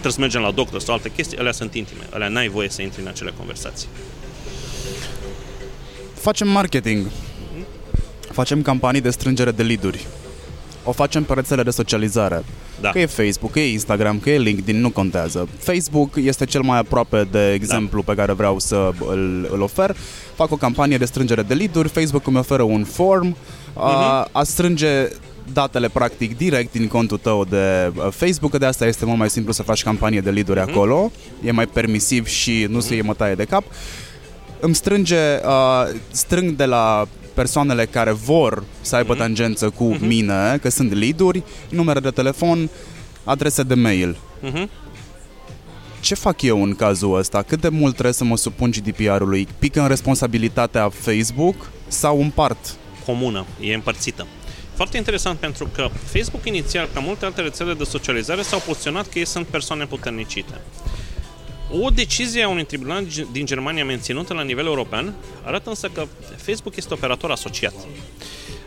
trebuie să mergem la doctor sau alte chestii, alea sunt intime, alea n-ai voie să intri în acele conversații. Facem marketing, facem campanii de strângere de lead o facem pe rețele de socializare. Da. Că e Facebook, că e Instagram, că e LinkedIn, nu contează. Facebook este cel mai aproape de exemplu da. pe care vreau să îl, îl ofer. Fac o campanie de strângere de lead Facebook îmi oferă un form uh-huh. a, mhm. a strânge datele practic direct din contul tău de uh, Facebook, că de asta este mult mai simplu să faci campanie de lead mm-hmm. acolo, e mai permisiv și nu se iei mătaie de cap. Îmi strânge, uh, strâng de la persoanele care vor să aibă mm-hmm. tangență cu mm-hmm. mine, că sunt lead-uri, numere de telefon, adrese de mail. Mm-hmm. Ce fac eu în cazul ăsta? Cât de mult trebuie să mă supun GDPR-ului? Pică în responsabilitatea Facebook sau împart? Comună, e împărțită. Foarte interesant pentru că Facebook inițial, ca multe alte rețele de socializare, s-au poziționat că ei sunt persoane puternicite. O decizie a unui tribunal din Germania menținută la nivel european arată însă că Facebook este operator asociat.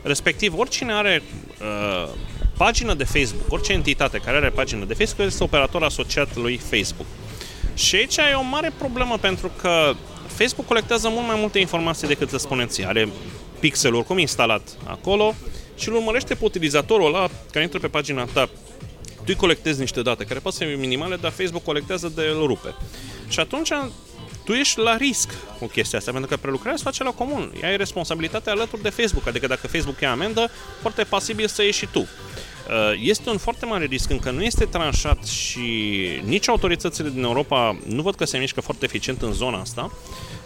Respectiv, oricine are uh, pagină de Facebook, orice entitate care are pagină de Facebook este operator asociat lui Facebook. Și aici e o mare problemă pentru că Facebook colectează mult mai multe informații decât să spuneți. Are pixelul oricum instalat acolo, și îl urmărește pe utilizatorul ăla care intră pe pagina ta. Tu îi colectezi niște date care pot să fie minimale, dar Facebook colectează de el rupe. Și atunci tu ești la risc cu chestia asta, pentru că prelucrarea se face la comun. Ea ai responsabilitatea alături de Facebook, adică dacă Facebook ia amendă, foarte pasibil să ieși și tu. Uh, este un foarte mare risc, încă nu este tranșat și nici autoritățile din Europa nu văd că se mișcă foarte eficient în zona asta,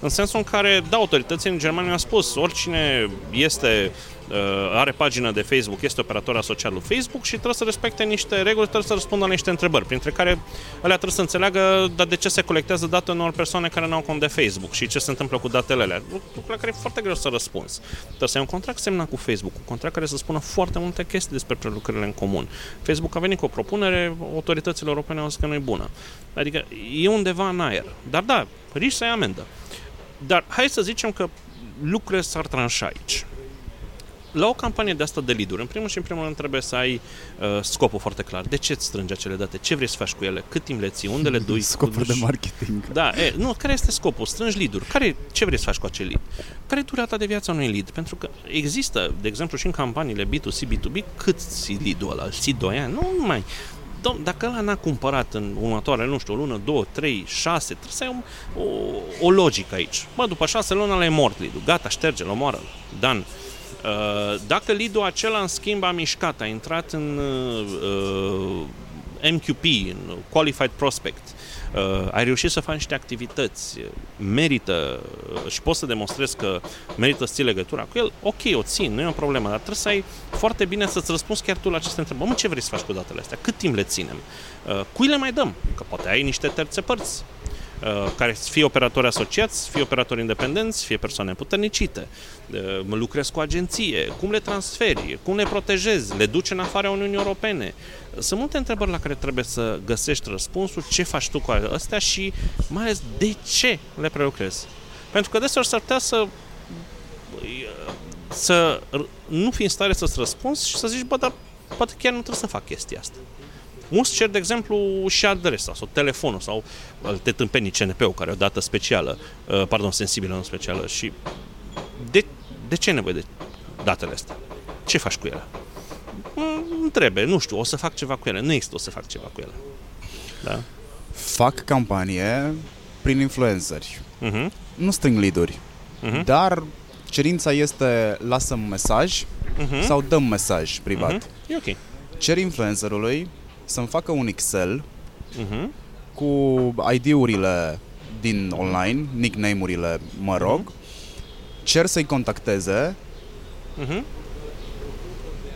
în sensul în care, da, autoritățile în Germania au spus, oricine este Uh, are pagină de Facebook, este operator asociat lui Facebook și trebuie să respecte niște reguli, trebuie să răspundă la niște întrebări, printre care alea trebuie să înțeleagă dar de ce se colectează date unor persoane care nu au cont de Facebook și ce se întâmplă cu datele alea. Lucru la care e foarte greu să răspunzi. Trebuie să ai un contract semnat cu Facebook, un contract care să spună foarte multe chestii despre prelucrările în comun. Facebook a venit cu o propunere, autoritățile europene au zis că nu e bună. Adică e undeva în aer. Dar da, riști să ai amendă. Dar hai să zicem că lucrurile s-ar tranșa aici la o campanie de asta de lead în primul și în primul rând trebuie să ai uh, scopul foarte clar. De ce îți strângi acele date? Ce vrei să faci cu ele? Cât timp le ții? Unde le dui? Scopul de marketing. Da, e, nu, care este scopul? Strângi lead Care, ce vrei să faci cu acel lead? Care e durata de viață a unui lead? Pentru că există, de exemplu, și în campaniile B2C, B2B, cât ții lead-ul ăla? Îl ții 2 ani? Nu mai dacă ăla n-a cumpărat în următoarele, nu știu, o lună, două, trei, șase, trebuie să ai o, o, o logică aici. Bă, după șase luni ăla e mort lead Gata, șterge-l, omoară Dan. Uh, dacă lead acela, în schimb, a mișcat, a intrat în uh, MQP, în Qualified Prospect, uh, ai reușit să faci niște activități, merită uh, și poți să demonstrezi că merită să ții legătura cu el, ok, o țin, nu e o problemă, dar trebuie să ai foarte bine să-ți răspunzi chiar tu la aceste întrebări. Mă, ce vrei să faci cu datele astea? Cât timp le ținem? Uh, cui le mai dăm? Că poate ai niște terțe părți uh, care fie operatori asociați, fie operatori independenți, fie persoane puternicite. Uh, lucrezi cu agenție, cum le transferi, cum le protejezi, le duci în afara Uniunii Europene. Sunt multe întrebări la care trebuie să găsești răspunsul, ce faci tu cu astea și mai ales de ce le prelucrezi. Pentru că deseori s-ar putea să să nu fii în stare să-ți răspunzi și să zici, bă, dar poate chiar nu trebuie să fac chestia asta. Mulți cer, de exemplu, și adresa sau telefonul sau alte tâmpenii CNP-ul care e o dată specială, uh, pardon, sensibilă, nu specială și de, de ce nevoie de datele astea? Ce faci cu ele? Mm, nu trebuie, nu știu, o să fac ceva cu ele. Nu există o să fac ceva cu ele. Da? Fac campanie prin influenceri. Uh-huh. Nu strâng lead uh-huh. dar cerința este lasă mesaj uh-huh. sau dăm mesaj privat. Uh-huh. E ok. Cer influencerului să-mi facă un Excel uh-huh. cu ID-urile din online, nickname-urile, mă rog, uh-huh. cer să-i contacteze uh-huh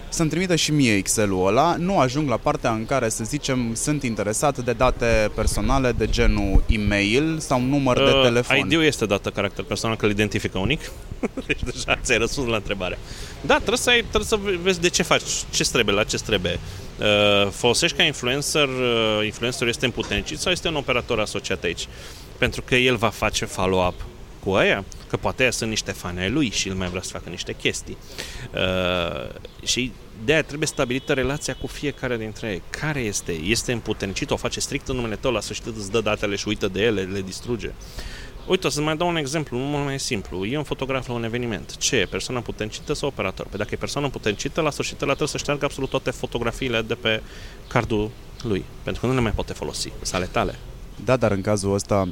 să-mi trimită și mie Excel-ul ăla, nu ajung la partea în care, să zicem, sunt interesat de date personale de genul e-mail sau număr uh, de telefon. ID-ul este dată caracter personal, că îl identifică unic. deci deja ți-ai răspuns la întrebare. Da, trebuie să, ai, trebuie să vezi de ce faci, ce trebuie, la ce trebuie. Uh, folosești ca influencer, uh, influencerul este împuternicit sau este un operator asociat aici? Pentru că el va face follow-up cu aia, că poate aia sunt niște fani ai lui și el mai vrea să facă niște chestii. Uh, și de aia trebuie stabilită relația cu fiecare dintre ei. Care este? Este împuternicit? O face strict în numele tău, la sfârșit îți dă datele și uită de ele, le distruge. Uite, o să mai dau un exemplu, mult mai simplu. E un fotograf la un eveniment. Ce e? Persoană puterncită sau operator? Păi dacă e persoană puterncită, la sfârșit la trebuie să șteargă absolut toate fotografiile de pe cardul lui. Pentru că nu le mai poate folosi. Sale tale. Da, dar în cazul ăsta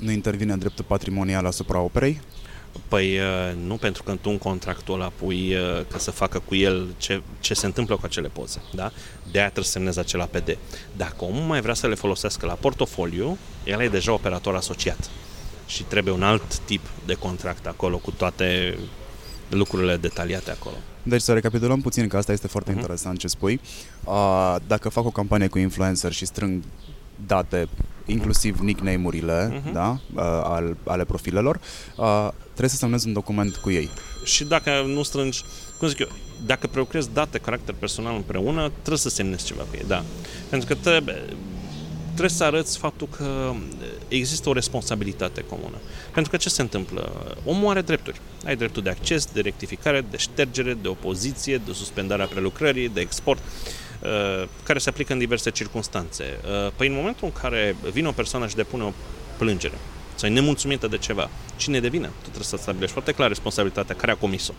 nu intervine dreptul patrimonial asupra operei? Păi nu pentru că tu în contractul ăla pui că să facă cu el ce, ce se întâmplă cu acele poze. Da? De aia trebuie să semnezi acel APD. Dacă omul mai vrea să le folosească la portofoliu, el e deja operator asociat. Și trebuie un alt tip de contract acolo cu toate lucrurile detaliate acolo. Deci să recapitulăm puțin, că asta este foarte uh-huh. interesant ce spui. Uh, dacă fac o campanie cu influencer și strâng date, inclusiv nickname-urile uh-huh. da, uh, al, ale profilelor, uh, trebuie să semnezi un document cu ei. Și dacă nu strângi, cum zic eu, dacă prelucrezi date, caracter personal împreună, trebuie să semnezi ceva cu ei, da. Pentru că trebuie, trebuie să arăți faptul că există o responsabilitate comună. Pentru că ce se întâmplă? Omul are drepturi. Ai dreptul de acces, de rectificare, de ștergere, de opoziție, de suspendarea prelucrării, de export. Uh, care se aplică în diverse circunstanțe. Uh, păi în momentul în care vine o persoană și depune o plângere sau e nemulțumită de ceva, cine devine? Tu trebuie să stabilești foarte clar responsabilitatea care a comis-o.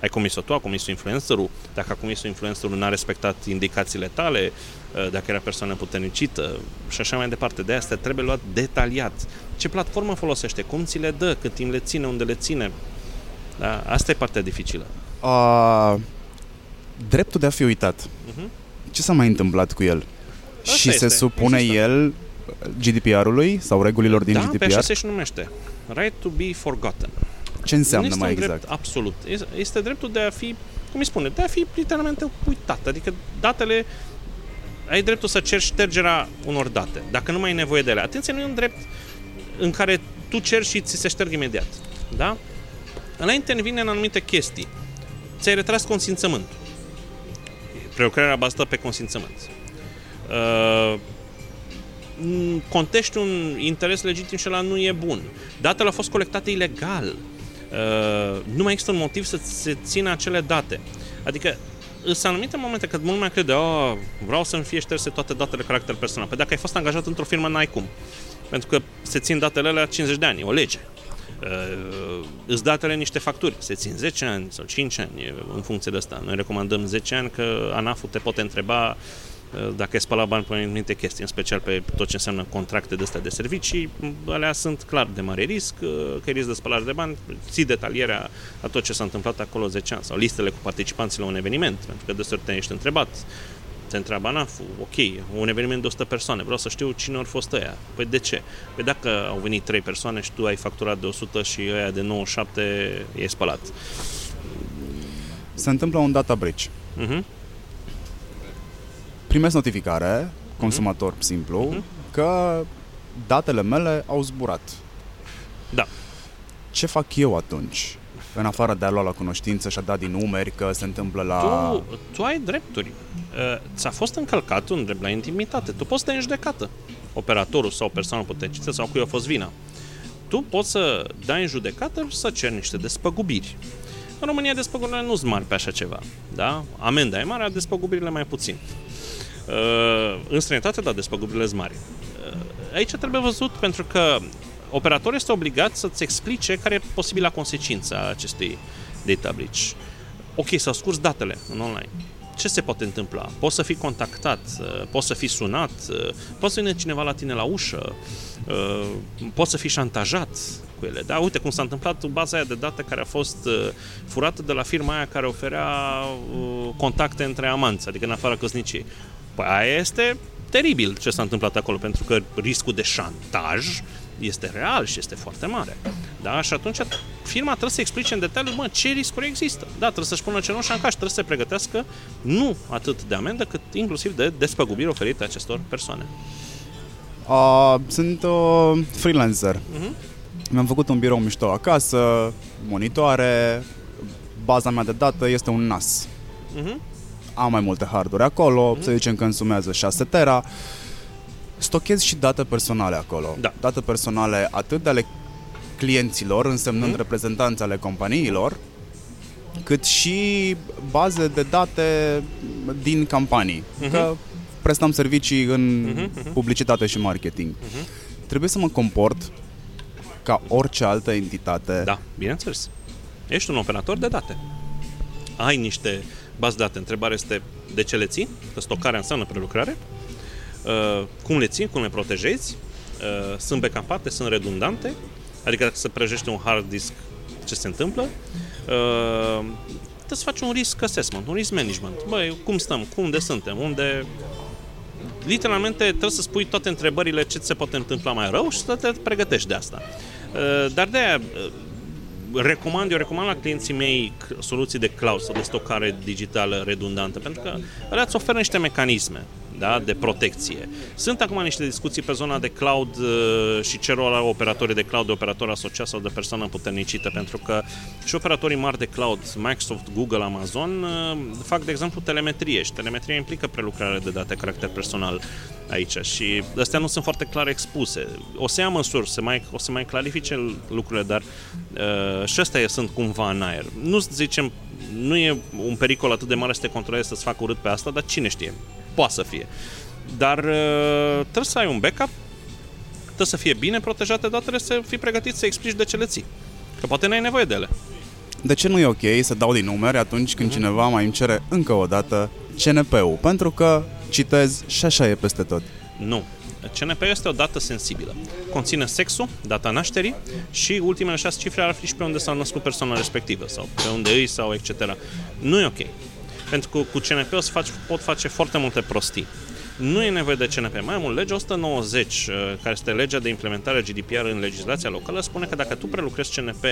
Ai comis-o tu, a comis-o influencerul, dacă a comis-o influencerul n-a respectat indicațiile tale, uh, dacă era persoană puternicită și așa mai departe. De asta trebuie luat detaliat. Ce platformă folosește, cum ți le dă, cât timp le ține, unde le ține. Da? Asta e partea dificilă. Uh, dreptul de a fi uitat. Uh-huh ce s-a mai întâmplat cu el? Asta și este. se supune Există. el GDPR-ului sau regulilor din da, GDPR? Da, pe așa se numește. Right to be forgotten. Ce înseamnă nu mai exact? drept, absolut. Este dreptul de a fi, cum îi spune, de a fi literalmente uitat. Adică datele, ai dreptul să ceri ștergerea unor date, dacă nu mai ai nevoie de ele. Atenție, nu e un drept în care tu ceri și ți se șterg imediat. Da? Ăla intervine în anumite chestii. Ți-ai retras consimțământul prelucrarea bazată pe consimțământ. Uh, contești un interes legitim și ăla nu e bun. Datele au fost colectate ilegal. Uh, nu mai există un motiv să se țină acele date. Adică sunt anumite momente când mult mai crede, oh, vreau să-mi fie șterse toate datele de caracter personal. Păi dacă ai fost angajat într-o firmă, n-ai cum. Pentru că se țin datele alea 50 de ani, e o lege uh, îți datele niște facturi. Se țin 10 ani sau 5 ani în funcție de asta. Noi recomandăm 10 ani că ANAF-ul te poate întreba uh, dacă ai spălat bani pe anumite chestii, în special pe tot ce înseamnă contracte de astea de servicii, alea sunt clar de mare risc, uh, că e risc de spălare de bani, ții detalierea a tot ce s-a întâmplat acolo 10 ani, sau listele cu participanții la un eveniment, pentru că de te ești întrebat, te întreabă anaf ok, un eveniment de 100 persoane, vreau să știu cine au fost ăia. Păi de ce? Păi dacă au venit 3 persoane și tu ai facturat de 100 și ăia de 97 e spălat. Se întâmplă un data breach. Uh-huh. Primesc notificare, consumator uh-huh. simplu, uh-huh. că datele mele au zburat. Da. Ce fac eu atunci? În afară de a lua la cunoștință și a da din numeri că se întâmplă la... Tu, tu ai drepturi. Uh, ți-a fost încălcat un drept la intimitate. Tu poți să te judecată. Operatorul sau persoana puternică sau cui a fost vina. Tu poți să dai în judecată și să ceri niște despăgubiri. În România despăgubirile nu sunt mari pe așa ceva. Da? Amenda e mare, despăgubirile mai puțin. Uh, în străinătate, da, despăgubirile sunt mari. Uh, aici trebuie văzut pentru că operatorul este obligat să-ți explice care e posibila consecință a acestei data breach. Ok, s-au scurs datele în online. Ce se poate întâmpla? Poți să fii contactat, uh, poți să fii sunat, uh, poți să vină cineva la tine la ușă, uh, poți să fii șantajat cu ele. Da, uite cum s-a întâmplat baza aia de date care a fost furată de la firma aia care oferea contacte între amanți, adică în afara căsniciei. Păi aia este teribil ce s-a întâmplat acolo, pentru că riscul de șantaj este real și este foarte mare. Da? Și atunci firma trebuie să explice în detaliu, mă, ce riscuri există. Da, trebuie să-și pună cenușa în caș, trebuie să se pregătească nu atât de amendă, cât inclusiv de despăgubiri oferite acestor persoane. Uh, sunt uh, freelancer. Uh-huh. Mi-am făcut un birou mișto acasă, monitoare, baza mea de dată este un NAS. Uh-huh. Am mai multe harduri acolo, uh-huh. să zicem că însumează 6 tera. Stochez și date personale acolo. Da. Date personale atât de ale clienților, însemnând uh-huh. reprezentanți ale companiilor, cât și baze de date din campanii. Uh-huh. Că prestăm servicii în uh-huh. publicitate și marketing. Uh-huh. Trebuie să mă comport ca orice altă entitate. Da, bineînțeles. Ești un operator de date. Ai niște baze de date. Întrebarea este de ce le ții? Că stocarea înseamnă prelucrare. Uh, cum le ții? Cum le protejezi? Uh, sunt backupate? Sunt redundante? Adică dacă se prăjește un hard disk, ce se întâmplă? Uh, trebuie să faci un risk assessment, un risk management. Băi, cum stăm? Cum de suntem? Unde literalmente trebuie să spui toate întrebările ce ți se poate întâmpla mai rău și să te pregătești de asta. Uh, dar de aia uh, recomand, eu recomand la clienții mei soluții de cloud sau de stocare digitală redundantă, pentru că ele îți oferă niște mecanisme da, de protecție. Sunt acum niște discuții pe zona de cloud uh, și ce rol au operatorii de cloud, de operator asociat sau de persoană puternicită, pentru că și operatorii mari de cloud, Microsoft, Google, Amazon, uh, fac, de exemplu, telemetrie și telemetria implică prelucrare de date caracter personal aici și astea nu sunt foarte clar expuse. O să ia măsuri, se mai, o să mai clarifice lucrurile, dar uh, și astea sunt cumva în aer. Nu zicem, nu e un pericol atât de mare să te controlezi să-ți facă urât pe asta, dar cine știe? Poate să fie. Dar uh, trebuie să ai un backup, trebuie să fie bine protejate datele, să fii pregătit să explici de ce le ții. Că poate n-ai nevoie de ele. De ce nu e ok să dau din numeri atunci când mm-hmm. cineva mai îmi cere încă o dată CNP-ul? Pentru că, citez, și așa e peste tot. Nu. CNP este o dată sensibilă. Conține sexul, data nașterii și ultimele șase cifre ar fi și pe unde s-a născut persoana respectivă sau pe unde îi sau etc. Nu e ok. Pentru că cu CNP o să faci, pot face foarte multe prostii. Nu e nevoie de CNP. Mai mult, legea 190, uh, care este legea de implementare a GDPR în legislația locală, spune că dacă tu prelucrezi CNP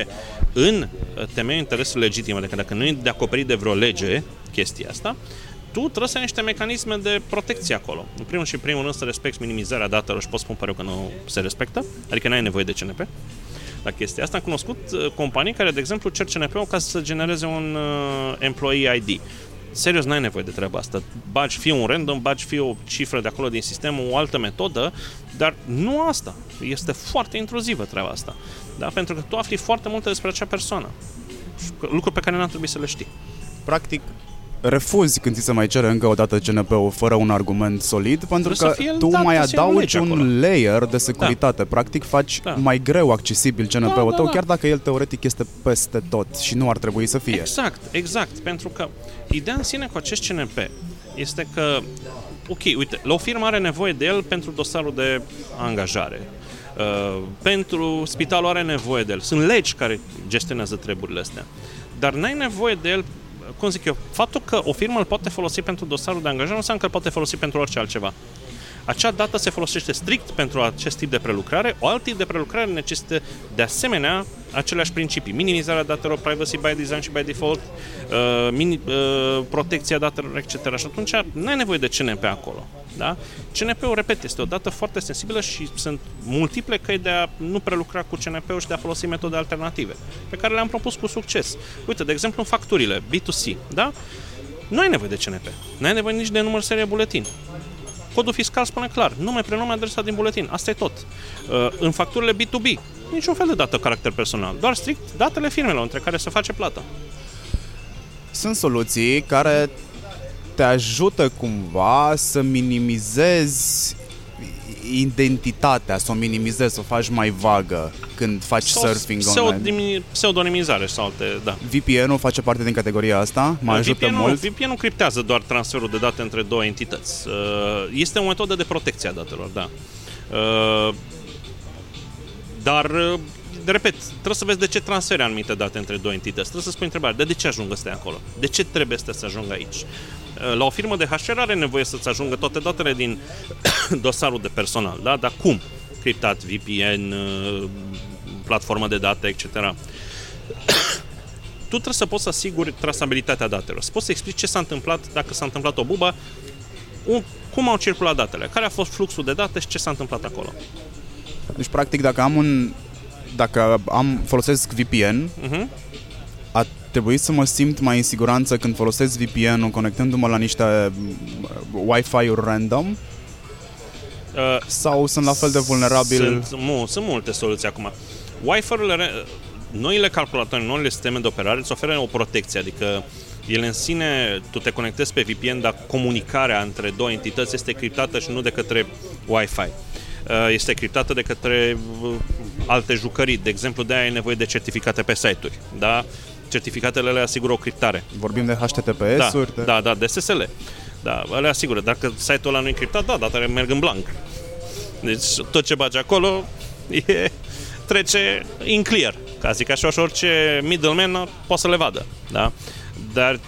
în uh, temeiul interesului legitim, adică dacă nu e de acoperit de vreo lege chestia asta, tu trebuie să ai niște mecanisme de protecție acolo. În primul și primul rând să respecti minimizarea datelor și pot spun pare că nu se respectă, adică nu ai nevoie de CNP la chestia asta. Am cunoscut uh, companii care, de exemplu, cer CNP-ul ca să genereze un uh, employee ID serios, n-ai nevoie de treaba asta. Bagi fie un random, bagi fie o cifră de acolo din sistem, o altă metodă, dar nu asta. Este foarte intruzivă treaba asta. Da? Pentru că tu afli foarte multe despre acea persoană. Lucruri pe care n-ar trebui să le știi. Practic, refuzi când ți se mai cere încă o dată CNP-ul fără un argument solid, pentru că tu mai adaugi un acolo. layer de securitate. Da. Practic faci da. mai greu accesibil CNP-ul da, da, tău, da. chiar dacă el teoretic este peste tot și nu ar trebui să fie. Exact, exact. Pentru că ideea în sine cu acest CNP este că, ok, uite, la o firmă are nevoie de el pentru dosarul de angajare. Uh, pentru spitalul are nevoie de el. Sunt legi care gestionează treburile astea. Dar n-ai nevoie de el cum zic eu, faptul că o firmă îl poate folosi pentru dosarul de angajare nu înseamnă că îl poate folosi pentru orice altceva. acea dată se folosește strict pentru acest tip de prelucrare. O alt tip de prelucrare necesită de asemenea aceleași principii. Minimizarea datelor, privacy by design și by default, uh, mini, uh, protecția datelor, etc. Și atunci nu ai nevoie de CNP acolo. Da? CNP-ul, repet, este o dată foarte sensibilă și sunt multiple căi de a nu prelucra cu CNP-ul și de a folosi metode alternative, pe care le-am propus cu succes. Uite, de exemplu, în facturile B2C, da? Nu ai nevoie de CNP. Nu ai nevoie nici de număr serie buletin. Codul fiscal spune clar, nume, prenume, adresa din buletin. Asta e tot. Uh, în facturile B2B, niciun fel de dată caracter personal, doar strict datele firmelor între care se face plata. Sunt soluții care te ajută cumva să minimizezi identitatea, să o minimizezi, să o faci mai vagă când faci sau surfing online. Pseudonimizare sau alte, da. VPN-ul face parte din categoria asta? Mă ajută VPN-ul, mult? VPN-ul criptează doar transferul de date între două entități. Uh, este o metodă de protecție a datelor, da. Uh, dar uh, repet, trebuie să vezi de ce transferi anumite date între două entități. Trebuie să spui întrebarea, de, de ce ajung ăstea acolo? De ce trebuie să ajungă aici? Uh, la o firmă de HR are nevoie să-ți ajungă toate datele din dosarul de personal, da? Dar cum? Criptat, VPN, uh, platformă de date, etc. tu trebuie să poți să asiguri trasabilitatea datelor, să poți să explici ce s-a întâmplat, dacă s-a întâmplat o bubă, cum au circulat datele, care a fost fluxul de date și ce s-a întâmplat acolo. Deci, practic, dacă am un dacă am folosesc VPN, uh-huh. Mhm. a trebuit să mă simt mai în siguranță când folosesc VPN-ul conectându-mă la niște uh, Wi-Fi-uri random? Uh, sau sunt la fel de vulnerabil? Sunt, mu, sunt multe soluții acum. Wi-Fi-urile, noile calculatoare, noile sisteme de operare îți oferă o protecție, adică ele în sine, tu te conectezi pe VPN, dar comunicarea între două entități este criptată și nu de către Wi-Fi. Uh, este criptată de către uh, alte jucării. De exemplu, de aia ai nevoie de certificate pe site-uri. Da? Certificatele le asigură o criptare. Vorbim de HTTPS-uri? Da, de... da, da, de SSL. Da, le asigură. Dacă site-ul ăla nu e criptat, da, datele merg în blank. Deci tot ce bagi acolo e, trece in clear, ca zic așa, și orice middleman poate să le vadă. Da? Dar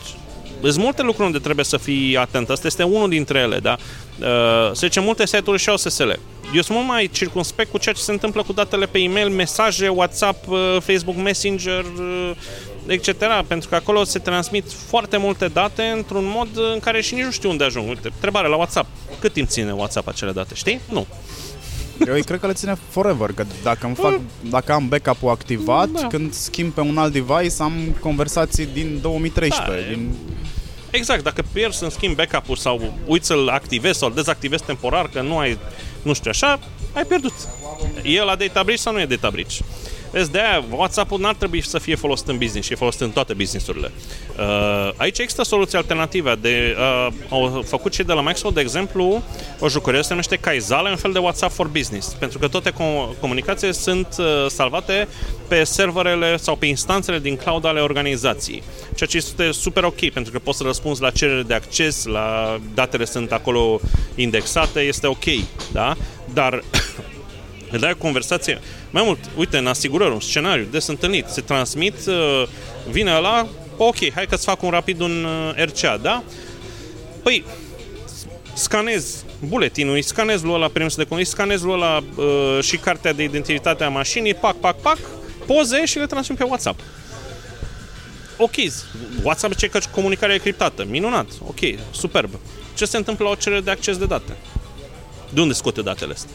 sunt multe lucruri unde trebuie să fii atent. Asta este unul dintre ele, da? Uh, să zicem, multe site-uri și au SSL. Eu sunt mult mai circunspect cu ceea ce se întâmplă cu datele pe e-mail, mesaje, WhatsApp, uh, Facebook Messenger, uh, etc. Pentru că acolo se transmit foarte multe date într-un mod în care și nici nu știu unde ajung. Uite, întrebare la WhatsApp. Cât timp ține WhatsApp acele date, știi? Nu. Eu cred că le ține forever, că dacă, îmi fac, dacă am backup-ul activat, da. când schimb pe un alt device, am conversații din 2013. Da, din... Exact, dacă pierzi să schimb backup-ul sau uiți să-l activezi sau îl dezactivezi temporar, că nu ai, nu știu așa, ai pierdut. E la data breach sau nu e data breach? Vezi, de aia WhatsApp-ul n-ar trebui să fie folosit în business și e folosit în toate businessurile. Uh, aici există soluții alternative. De, uh, au făcut cei de la Microsoft, de exemplu, o jucărie se numește Kaizala, un fel de WhatsApp for Business, pentru că toate com- comunicațiile sunt uh, salvate pe serverele sau pe instanțele din cloud ale organizației. Ceea ce este super ok, pentru că poți să răspunzi la cerere de acces, la datele sunt acolo indexate, este ok, da? Dar le dai o conversație. Mai mult, uite, în asigurări, un scenariu des întâlnit, se transmit, uh, vine la, ok, hai că-ți fac un rapid un uh, RCA, da? Păi, scanez buletinul, îi scanez lui ăla permisul de conducere, scanez lui ăla uh, și cartea de identitate a mașinii, pac, pac, pac, poze și le transmit pe WhatsApp. Ok, WhatsApp ce că comunicarea e criptată. Minunat, ok, superb. Ce se întâmplă la o cerere de acces de date? De unde scoate datele astea?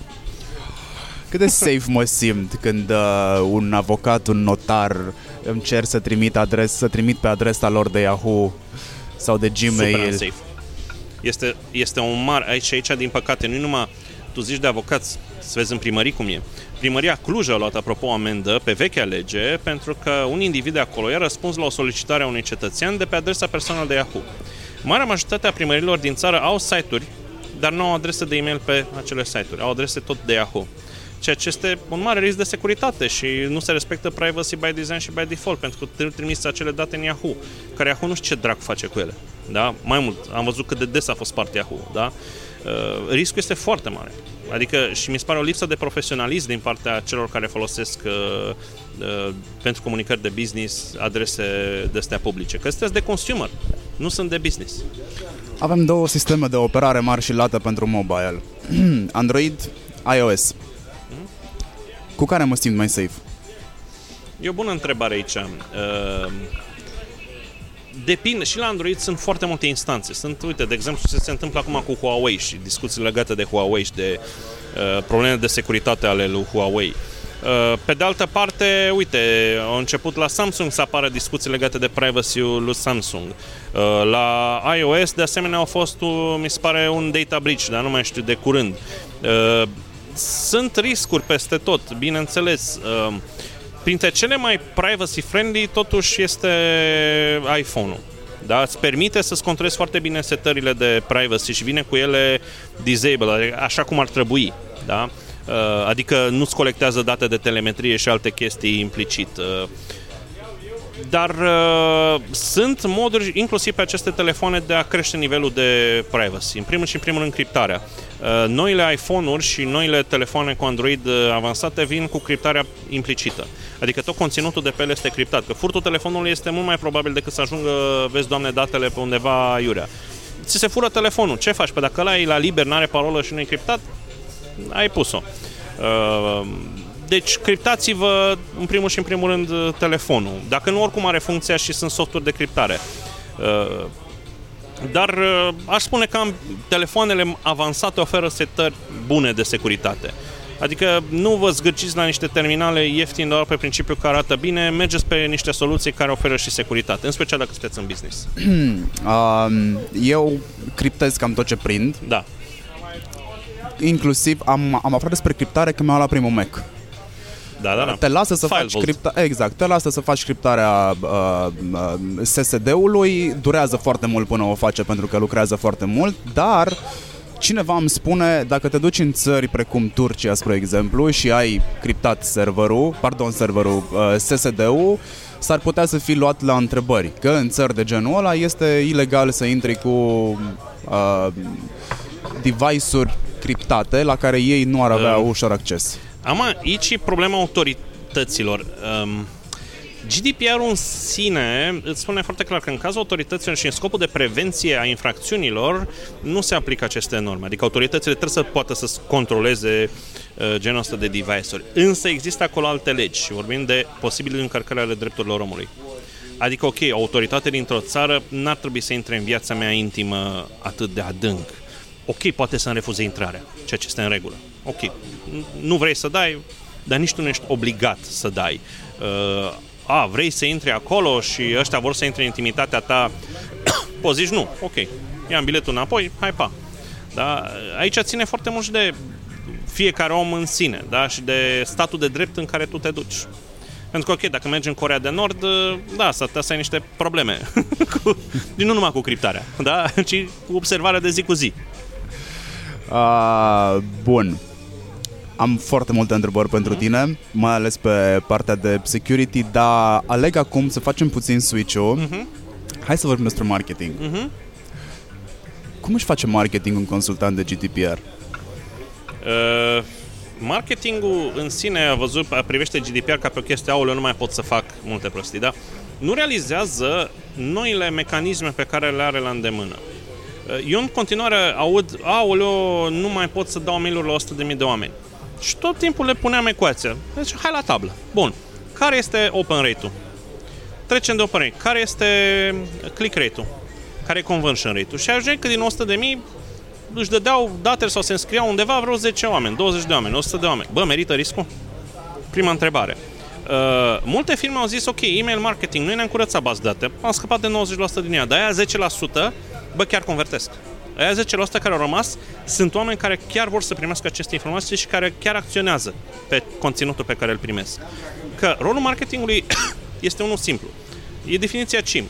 Cât de safe mă simt când uh, un avocat, un notar îmi cer să trimit, adres, să trimit pe adresa lor de Yahoo sau de Gmail. Super safe. Este, este un mare, aici, aici din păcate, nu numai tu zici de avocați, să vezi în primării cum e. Primăria Cluj a luat, apropo, o amendă pe vechea lege pentru că un individ de acolo i-a răspuns la o solicitare a unui cetățean de pe adresa personală de Yahoo. Marea majoritate a primărilor din țară au site-uri, dar nu au adrese de e-mail pe acele site-uri, au adrese tot de Yahoo ceea ce este un mare risc de securitate și nu se respectă privacy by design și by default, pentru că trebuie trimis acele date în Yahoo, care Yahoo nu știu ce drag face cu ele. Da? Mai mult, am văzut cât de des a fost parte Yahoo. Da? Uh, riscul este foarte mare. Adică și mi se pare o lipsă de profesionalism din partea celor care folosesc uh, uh, pentru comunicări de business adrese de astea publice. Că sunteți de consumer, nu sunt de business. Avem două sisteme de operare mari și lată pentru mobile. Android, iOS. Cu care mă simt mai safe? E o bună întrebare aici. Uh, depinde, și la Android sunt foarte multe instanțe. Sunt, uite, de exemplu, ce se întâmplă acum cu Huawei și discuții legate de Huawei și de uh, probleme de securitate ale lui Huawei. Uh, pe de altă parte, uite, au început la Samsung să apară discuții legate de privacy-ul lui Samsung. Uh, la iOS, de asemenea, au fost, mi se pare, un data breach, dar nu mai știu de curând. Uh, sunt riscuri peste tot, bineînțeles. Printre cele mai privacy-friendly, totuși, este iPhone-ul. Da? Îți permite să-ți controlezi foarte bine setările de privacy și vine cu ele disable, așa cum ar trebui. Da? Uh, adică nu-ți colectează date de telemetrie și alte chestii implicit. Uh, dar uh, sunt moduri, inclusiv pe aceste telefoane, de a crește nivelul de privacy. În primul și în primul rând, criptarea. Uh, noile iPhone-uri și noile telefoane cu Android uh, avansate vin cu criptarea implicită. Adică tot conținutul de pe ele este criptat. Că furtul telefonului este mult mai probabil decât să ajungă, vezi, doamne, datele pe undeva iurea. Ți se fură telefonul. Ce faci? Pe dacă ăla e la liber, n-are parolă și nu e criptat, ai pus-o. Uh, deci criptați-vă în primul și în primul rând telefonul. Dacă nu, oricum are funcția și sunt softuri de criptare. Uh, dar uh, aș spune că telefoanele avansate oferă setări bune de securitate. Adică nu vă zgârciți la niște terminale ieftine doar pe principiu că arată bine, mergeți pe niște soluții care oferă și securitate, în special dacă sunteți în business. Eu criptez cam tot ce prind. Da inclusiv am, am aflat despre criptare când mi-am luat primul Mac. Da, da, da. Te lasă să File faci cripta- exact, te lasă să faci criptarea uh, uh, SSD-ului, durează foarte mult până o face pentru că lucrează foarte mult, dar cineva îmi spune, dacă te duci în țări precum Turcia, spre exemplu, și ai criptat serverul, pardon, serverul, uh, SSD-ul, s-ar putea să fii luat la întrebări, că în țări de genul ăla este ilegal să intri cu uh, device-uri criptate la care ei nu ar avea uh, ușor acces. Am aici e problema autorităților. Um, GDPR-ul în sine îți spune foarte clar că în cazul autorităților și în scopul de prevenție a infracțiunilor nu se aplică aceste norme. Adică autoritățile trebuie să poată să controleze uh, genul ăsta de device-uri. Însă există acolo alte legi și vorbim de posibile încărcări ale drepturilor omului. Adică, ok, o autoritate dintr-o țară n-ar trebui să intre în viața mea intimă atât de adânc ok, poate să-mi refuze intrarea, ceea ce este în regulă. Ok, nu vrei să dai, dar nici tu nu ești obligat să dai. Uh, a, vrei să intri acolo și ăștia vor să intre în intimitatea ta, poți zici nu, ok, ia biletul înapoi, hai pa. Da? Aici ține foarte mult și de fiecare om în sine da? și de statul de drept în care tu te duci. Pentru că, ok, dacă mergi în Corea de Nord, da, s-ar putea să ai niște probleme. cu, nu numai cu criptarea, da? ci cu observarea de zi cu zi. Uh, bun. Am foarte multe întrebări pentru uh-huh. tine, mai ales pe partea de security, dar aleg acum să facem puțin switch-ul. Uh-huh. Hai să vorbim despre marketing. Uh-huh. Cum își face marketing un consultant de GDPR? Uh, marketingul în sine a văzut, privește GDPR ca pe o chestie, aoleu, nu mai pot să fac multe prostii, da? Nu realizează noile mecanisme pe care le are la îndemână. Eu în continuare aud, aoleo, nu mai pot să dau mail la 100.000 de oameni. Și tot timpul le puneam ecuația. Deci, hai la tablă. Bun. Care este open rate-ul? Trecem de open rate. Care este click rate-ul? Care e conversion rate-ul? Și ajunge că din 100.000 își dădeau datele sau se înscriau undeva vreo 10 oameni, 20 de oameni, 100 de oameni. Bă, merită riscul? Prima întrebare. Uh, multe firme au zis, ok, email marketing, noi ne-am curățat bază date, am scăpat de 90% din ea, dar aia 10% bă, chiar convertesc. Aia 10% care au rămas sunt oameni care chiar vor să primească aceste informații și care chiar acționează pe conținutul pe care îl primesc. Că rolul marketingului este unul simplu. E definiția CIM.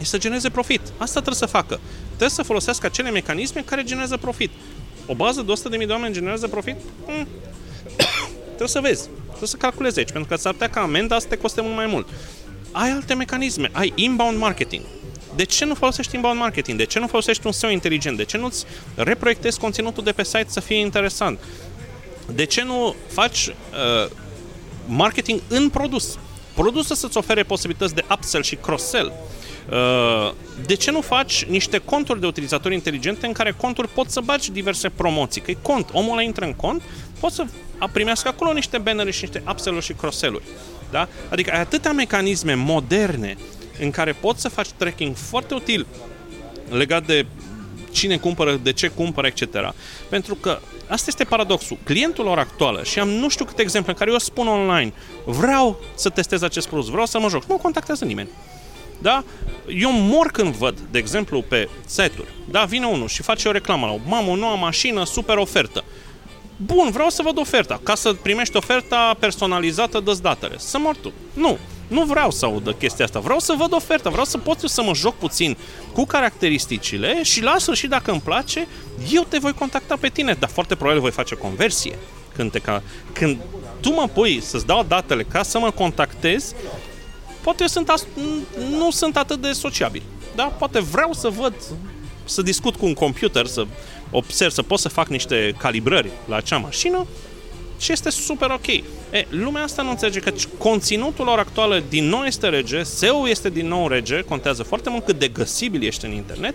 E să genereze profit. Asta trebuie să facă. Trebuie să folosească acele mecanisme care generează profit. O bază de 100.000 de oameni generează profit? Hmm. trebuie să vezi. Trebuie să calculezi aici, pentru că s-ar putea ca amenda să te coste mult mai mult. Ai alte mecanisme. Ai inbound marketing de ce nu folosești inbound marketing? De ce nu folosești un SEO inteligent? De ce nu-ți reproiectezi conținutul de pe site să fie interesant? De ce nu faci uh, marketing în produs? Produsul să-ți ofere posibilități de upsell și cross-sell. Uh, de ce nu faci niște conturi de utilizatori inteligente în care conturi pot să bagi diverse promoții? Că e cont, omul ăla intră în cont, poți să primească acolo niște bannere și niște upsell și cross Da? Adică ai atâtea mecanisme moderne în care poți să faci tracking foarte util legat de cine cumpără, de ce cumpără, etc. Pentru că asta este paradoxul. Clientul lor actuală, și am nu știu câte exemple în care eu spun online, vreau să testez acest produs, vreau să mă joc, nu contactează nimeni. Da? Eu mor când văd, de exemplu, pe site-uri, da, vine unul și face o reclamă la o mamă, o nouă mașină, super ofertă. Bun, vreau să văd oferta. Ca să primești oferta personalizată, dă datele. Să mor tu. Nu. Nu vreau să aud chestia asta, vreau să văd oferta, vreau să pot eu să mă joc puțin cu caracteristicile și la sfârșit, dacă îmi place, eu te voi contacta pe tine, dar foarte probabil voi face conversie. Când, te ca... Când tu mă pui să-ți dau datele ca să mă contactezi, poate eu sunt as... nu sunt atât de sociabil. Da? Poate vreau să văd, să discut cu un computer, să observ, să pot să fac niște calibrări la acea mașină și este super ok. E, lumea asta nu înțelege că conținutul lor actuală din nou este rege, SEO este din nou rege, contează foarte mult cât de găsibil ești în internet,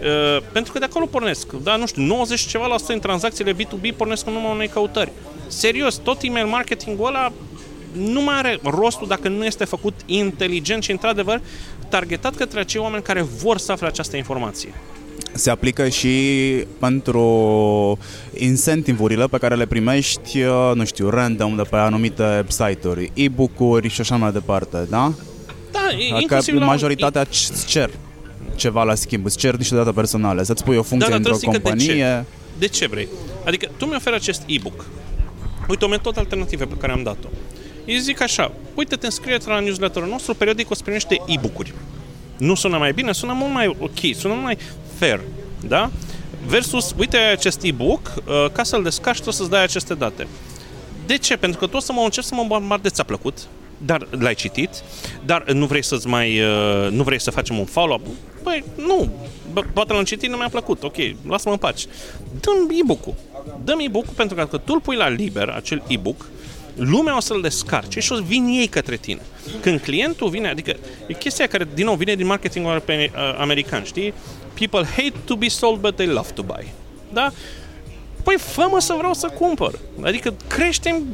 Uh, pentru că de acolo pornesc, da, nu știu, 90 ceva la sută în tranzacțiile B2B pornesc în numai unei căutări. Serios, tot email marketingul ăla nu mai are rostul dacă nu este făcut inteligent și într-adevăr targetat către acei oameni care vor să afle această informație se aplică și pentru incentivurile pe care le primești, uh, nu știu, random de pe anumite site-uri, e-book-uri și așa mai departe, da? Da, adică majoritatea la... îți cer ceva la schimb, îți cer niște date personale, să-ți pui o funcție da, într-o companie. De ce? de ce vrei? Adică tu mi oferi acest e-book. Uite o metodă alternativă pe care am dat-o. Eu zic așa, uite, te înscrie la newsletterul nostru, periodic o să primești e-book-uri. Nu sună mai bine, sună mult mai ok, sună mult mai fair, da? Versus, uite acest e-book, uh, ca să-l descarci, tu să-ți dai aceste date. De ce? Pentru că tu o să mă încerci să mă bombardezi, ți-a plăcut, dar l-ai citit, dar nu vrei să-ți mai, uh, nu vrei să facem un follow-up? Păi, nu, poate l-am citit, nu mi-a plăcut, ok, lasă-mă în pace. Dă-mi e-book-ul. Dă-mi e-book-ul pentru că dacă tu îl pui la liber, acel e-book, lumea o să-l descarce și o să vin ei către tine. Când clientul vine, adică e chestia care, din nou, vine din marketingul american, știi? People hate to be sold, but they love to buy. Da? Păi fă să vreau să cumpăr. Adică creștem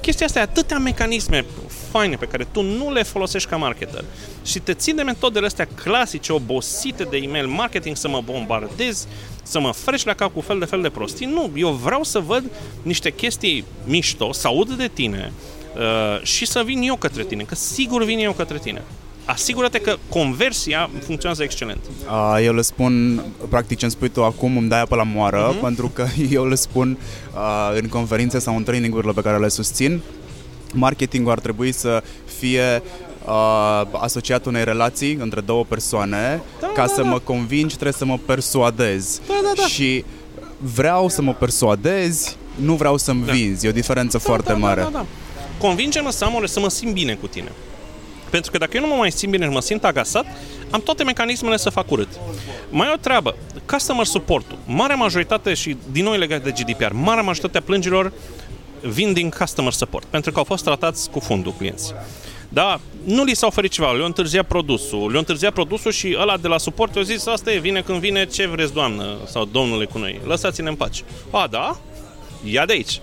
chestia asta, atâtea mecanisme faine pe care tu nu le folosești ca marketer și te ții de metodele astea clasice, obosite de email marketing, să mă bombardez, să mă frești la cap cu fel de fel de prostii. Nu, eu vreau să văd niște chestii mișto, să aud de tine uh, și să vin eu către tine, că sigur vin eu către tine asigură-te că conversia funcționează excelent. Uh, eu le spun, practic ce îmi spui tu acum îmi dai apă la moară, uh-huh. pentru că eu le spun uh, în conferințe sau în trainingurile pe care le susțin, marketingul ar trebui să fie uh, asociat unei relații între două persoane, da, ca da, să da. mă convingi trebuie să mă persuadez. Da, da, da. Și vreau să mă persuadezi, nu vreau să-mi da. vinzi. E o diferență da, foarte da, mare. Da, da, da. Convinge-mă să am să mă simt bine cu tine. Pentru că dacă eu nu mă mai simt bine și mă simt agasat, am toate mecanismele să fac urât. Mai e o treabă, customer support-ul. Marea majoritate, și din nou legat de GDPR, marea majoritate a plângerilor vin din customer support, pentru că au fost tratați cu fundul clienții. Da, nu li s-a oferit ceva, le-a întârziat produsul, le-a întârziat produsul și ăla de la suport a zis, asta e, vine când vine, ce vreți doamnă sau domnule cu noi, lăsați-ne în pace. A, da? Ia de aici.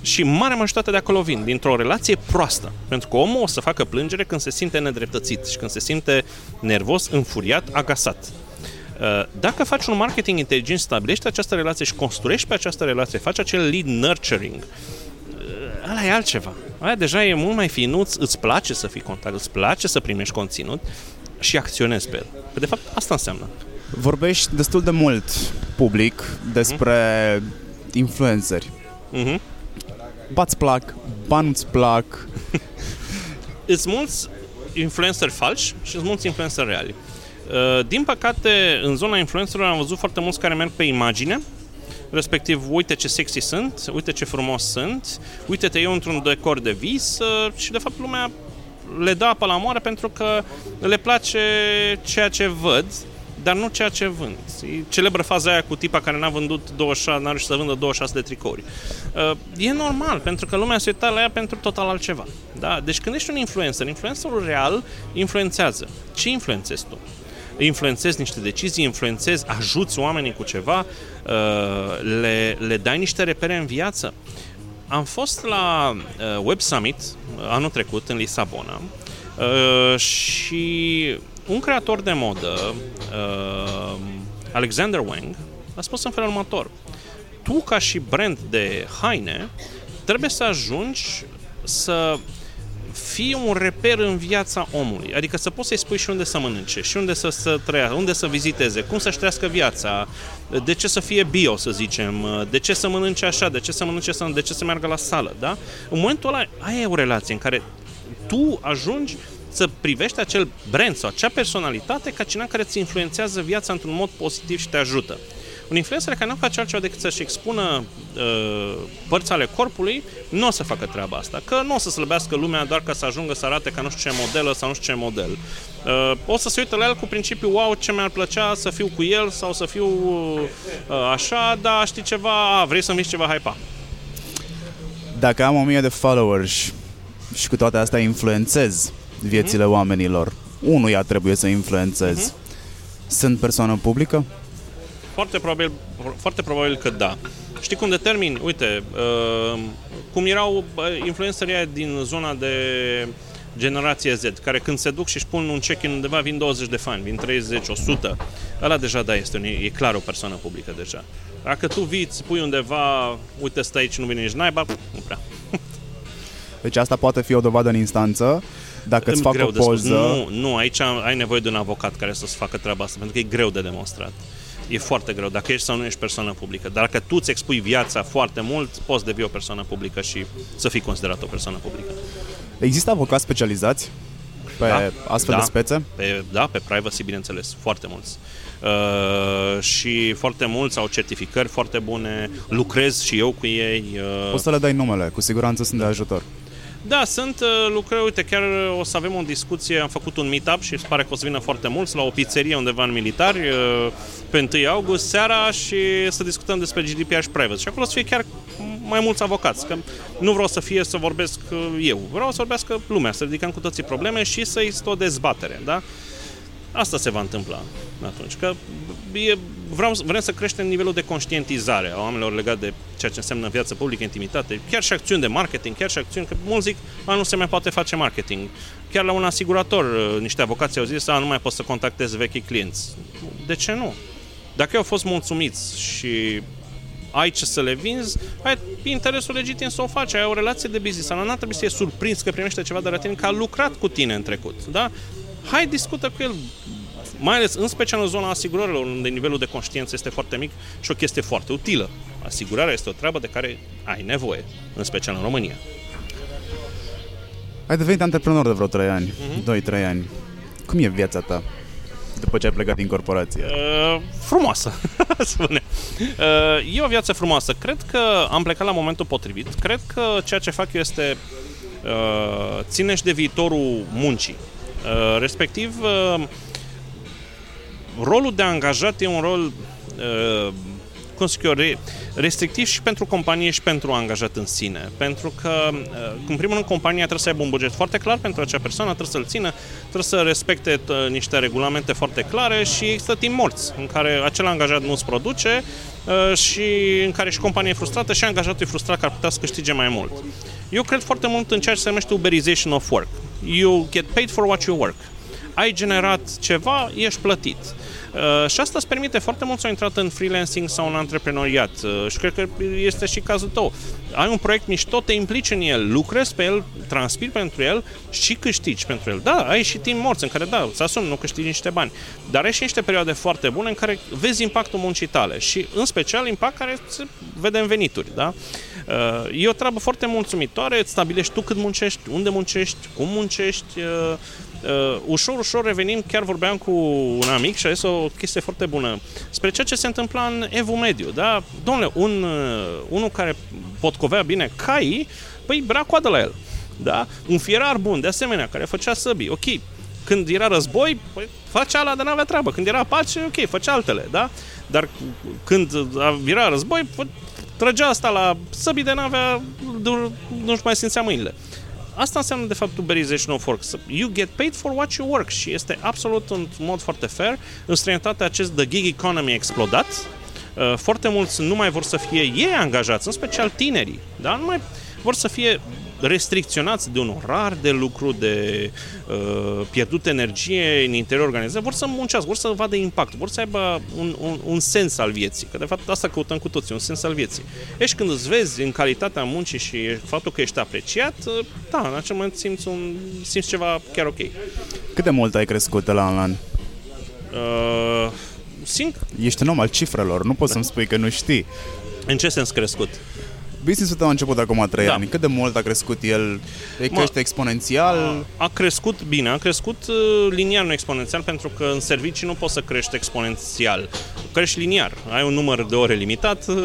Și marea majoritate de acolo vin, dintr-o relație proastă. Pentru că omul o să facă plângere când se simte nedreptățit și când se simte nervos, înfuriat, agasat. Uh, dacă faci un marketing inteligent, stabilești această relație și construiești pe această relație, faci acel lead nurturing, uh, ăla e altceva. Aia deja e mult mai finuț, îți place să fii contact, îți place să primești conținut și acționezi pe el. Că de fapt asta înseamnă. Vorbești destul de mult public despre uh-huh. influenceri. Uh-huh. Ba-ți plac, ba nu-ți plac. Îți mulți influenceri falși și îți mulți influenceri reali. Uh, din păcate, în zona influencerilor am văzut foarte mulți care merg pe imagine, respectiv, uite ce sexy sunt, uite ce frumos sunt, uite-te eu într-un decor de vis uh, și, de fapt, lumea le dă apă la moară pentru că le place ceea ce văd, dar nu ceea ce vând. E celebră faza aia cu tipa care n-a vândut 26, n-a reușit să vândă 26 de tricouri. Uh, e normal, pentru că lumea se uită la ea pentru total altceva. Da? Deci când ești un influencer, influencerul real influențează. Ce influențezi tu? influențezi niște decizii, influențezi, ajuți oamenii cu ceva, uh, le, le dai niște repere în viață. Am fost la uh, Web Summit anul trecut în Lisabona și un creator de modă, uh, Alexander Wang, a spus în felul următor. Tu, ca și brand de haine, trebuie să ajungi să fii un reper în viața omului. Adică să poți să-i spui și unde să mănânce, și unde să, să trăiască, unde să viziteze, cum să-și trăiască viața, de ce să fie bio, să zicem, de ce să mănânce așa, de ce să mănânce să, de ce să meargă la sală, da? În momentul ăla, aia e o relație în care tu ajungi să privești acel brand sau acea personalitate ca cineva care îți influențează viața într-un mod pozitiv și te ajută. Un influencer care nu face altceva decât să-și expună uh, părți ale corpului, nu o să facă treaba asta. Că nu o să slăbească lumea doar ca să ajungă să arate ca nu știu ce modelă sau nu știu ce model. Uh, o să se uită la el cu principiul, wow, ce mi-ar plăcea să fiu cu el sau să fiu uh, așa, dar știi ceva, vrei să-mi ceva, hai pa. Dacă am o mie de followers și cu toate astea influențez viețile mm-hmm. oamenilor. Unuia trebuie să influențez. Mm-hmm. Sunt persoană publică? Foarte probabil, foarte probabil că da. Știi cum determin? Uite, uh, cum erau influencerii din zona de generație Z, care când se duc și își pun un check-in undeva, vin 20 de fani, vin 30, 100. Ăla deja, da, este un, e clar o persoană publică deja. Dacă tu vii, îți pui undeva, uite, stai aici, nu vine nici naiba, nu prea. Deci asta poate fi o dovadă în instanță dacă îți fac o poză... Nu, nu, aici ai nevoie de un avocat care să-ți facă treaba asta, pentru că e greu de demonstrat. E foarte greu, dacă ești sau nu ești persoană publică. Dar dacă tu îți expui viața foarte mult, poți devii o persoană publică și să fii considerat o persoană publică. Există avocați specializați pe da, astfel da, de spețe? Pe, da, pe privacy, bineînțeles, foarte mulți. Uh, și foarte mulți au certificări foarte bune, lucrez și eu cu ei. Uh... Poți să le dai numele, cu siguranță sunt da. de ajutor. Da, sunt uh, lucrări, uite, chiar uh, o să avem o discuție, am făcut un meetup și pare că o să vină foarte mulți la o pizzerie undeva în militari uh, pe 1 august seara și să discutăm despre GDPR și privacy. Și acolo să fie chiar mai mulți avocați, că nu vreau să fie să vorbesc eu, vreau să vorbească lumea, să ridicăm cu toții probleme și să există o dezbatere, da? Asta se va întâmpla atunci, că e, vreau, vrem să creștem nivelul de conștientizare a oamenilor legat de ceea ce înseamnă viață publică, intimitate, chiar și acțiuni de marketing, chiar și acțiuni, că mulți zic, a, nu se mai poate face marketing. Chiar la un asigurator, uh, niște avocați au zis, a, nu mai poți să contactezi vechi clienți. De ce nu? Dacă au fost mulțumiți și ai ce să le vinzi, ai interesul legitim să o faci, ai o relație de business. Nu trebuie să fie surprins că primește ceva de la tine, că a lucrat cu tine în trecut. Da? Hai, discută cu el, mai ales în special în zona asigurărilor, unde nivelul de conștiință este foarte mic și o chestie foarte utilă. Asigurarea este o treabă de care ai nevoie, în special în România. Ai devenit antreprenor de vreo 3 ani, uh-huh. 2-3 ani. Cum e viața ta după ce ai plecat din corporație? Uh, frumoasă, spune. Uh, e o viață frumoasă. Cred că am plecat la momentul potrivit. Cred că ceea ce fac eu este uh, ținești de viitorul muncii. Uh, respectiv, uh, rolul de angajat e un rol uh, cum zic eu, restrictiv și pentru companie și pentru angajat în sine. Pentru că, uh, în primul rând, compania trebuie să aibă un buget foarte clar pentru acea persoană, trebuie să-l țină, trebuie să respecte uh, niște regulamente foarte clare și există timp morți în care acel angajat nu-ți produce uh, și în care și compania e frustrată și angajatul e frustrat că ar putea să câștige mai mult. Eu cred foarte mult în ceea ce se numește uberization of work. You get paid for what you work. Ai generat ceva, ești plătit. Uh, și asta îți permite foarte mult să ai intrat în freelancing sau în antreprenoriat. Uh, și cred că este și cazul tău. Ai un proiect mișto, te implici în el, lucrezi pe el, transpiri pentru el și câștigi pentru el. Da, ai și timp morți în care, da, îți asumi, nu câștigi niște bani. Dar ai și niște perioade foarte bune în care vezi impactul muncii tale și, în special, impact care se vede în venituri. Da? Uh, e o treabă foarte mulțumitoare, îți stabilești tu cât muncești, unde muncești, cum muncești, uh, ușor, ușor revenim, chiar vorbeam cu un amic și a zis o chestie foarte bună spre ceea ce se întâmpla în Evul Mediu, da? Domnule, un, uh, unul care potcovea bine cai, păi bra coadă la el, da? Un fierar bun, de asemenea, care făcea săbii, ok, când era război, păi, facea ala de n-avea treabă. Când era pace, ok, făcea altele, da? Dar când era război, trăgea asta la săbii de n-avea, nu-și mai simțea mâinile. Asta înseamnă de fapt uberization of work. You get paid for what you work și este absolut în mod foarte fair. În străinătate acest the gig economy a explodat. Uh, foarte mulți nu mai vor să fie ei angajați, în special tinerii. Da? Nu mai vor să fie restricționați de un orar de lucru, de uh, pierdut energie în interior organizat, vor să muncească, vor să vadă impact, vor să aibă un, un, un sens al vieții. Că de fapt asta căutăm cu toții, un sens al vieții. Ești când îți vezi în calitatea muncii și faptul că ești apreciat, uh, da, în acel moment simți, un, simți ceva chiar ok. Cât de mult ai crescut de la an la an? Uh, simt... Ești un om al cifrelor, nu poți da. să-mi spui că nu știi. În ce sens crescut? Businessul tău a început acum 3 da. ani. Cât de mult a crescut el? E crește exponențial? A crescut bine, a crescut uh, liniar, nu exponențial, pentru că în servicii nu poți să crești exponențial. Crești liniar. Ai un număr de ore limitat, uh,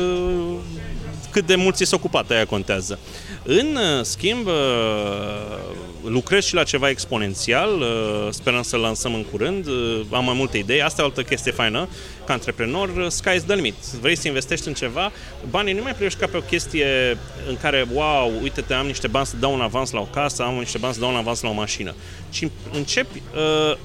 cât de mult ți se ocupat, aia contează. În uh, schimb, lucrez și la ceva exponențial, sperăm să lansăm în curând, am mai multe idei, asta e o altă chestie faină, ca antreprenor, sky's the limit. Vrei să investești în ceva, banii nu mai privești ca pe o chestie în care, wow, uite-te, am niște bani să dau un avans la o casă, am niște bani să dau un avans la o mașină. Ci începi uh,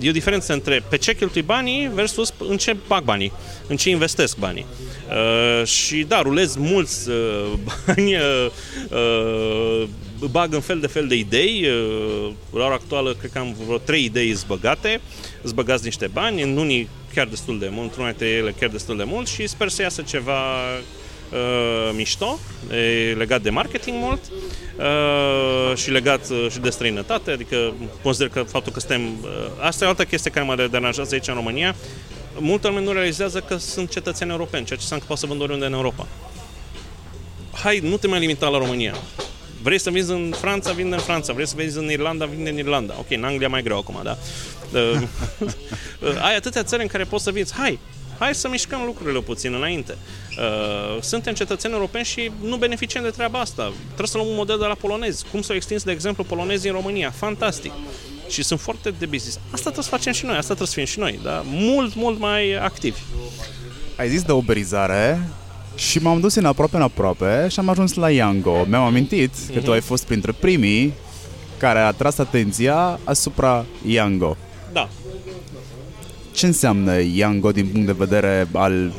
e o diferență între pe ce cheltui banii versus în ce bag banii, în ce investesc banii. Uh, și da, rulez mulți uh, bani, uh, uh, bag în fel de fel de idei. Uh, la ora actuală cred că am vreo trei idei zbăgate, zbăgați niște bani, în unii chiar destul de mult, într-una dintre ele chiar destul de mult și sper să iasă ceva uh, mișto, e legat de marketing mult uh, și legat uh, și de străinătate, adică consider că faptul că suntem... Uh, asta e o altă chestie care mă deranjează aici în România. Multă lume nu realizează că sunt cetățeni europeni, ceea ce înseamnă că poți să vând oriunde în Europa. Hai, nu te mai limita la România. Vrei să vinzi în Franța, vinde în Franța. Vrei să vinzi în Irlanda, vinde în Irlanda. Ok, în Anglia mai greu acum, da? Uh, ai atâtea țări în care poți să vinzi. Hai, hai să mișcăm lucrurile puțin înainte. Uh, suntem cetățeni europeni și nu beneficiem de treaba asta. Trebuie să luăm un model de la polonezi. Cum s-au extins, de exemplu, polonezii în România. Fantastic. Și sunt foarte de business. Asta trebuie să facem și noi, asta trebuie să fim și noi, da? Mult, mult mai activi. Ai zis de uberizare, și m-am dus în aproape în aproape și am ajuns la Yango. Mi-am amintit mm-hmm. că tu mhm. ai fost printre primii care a tras atenția asupra Yango. Da. Ce înseamnă Yango din punct de vedere al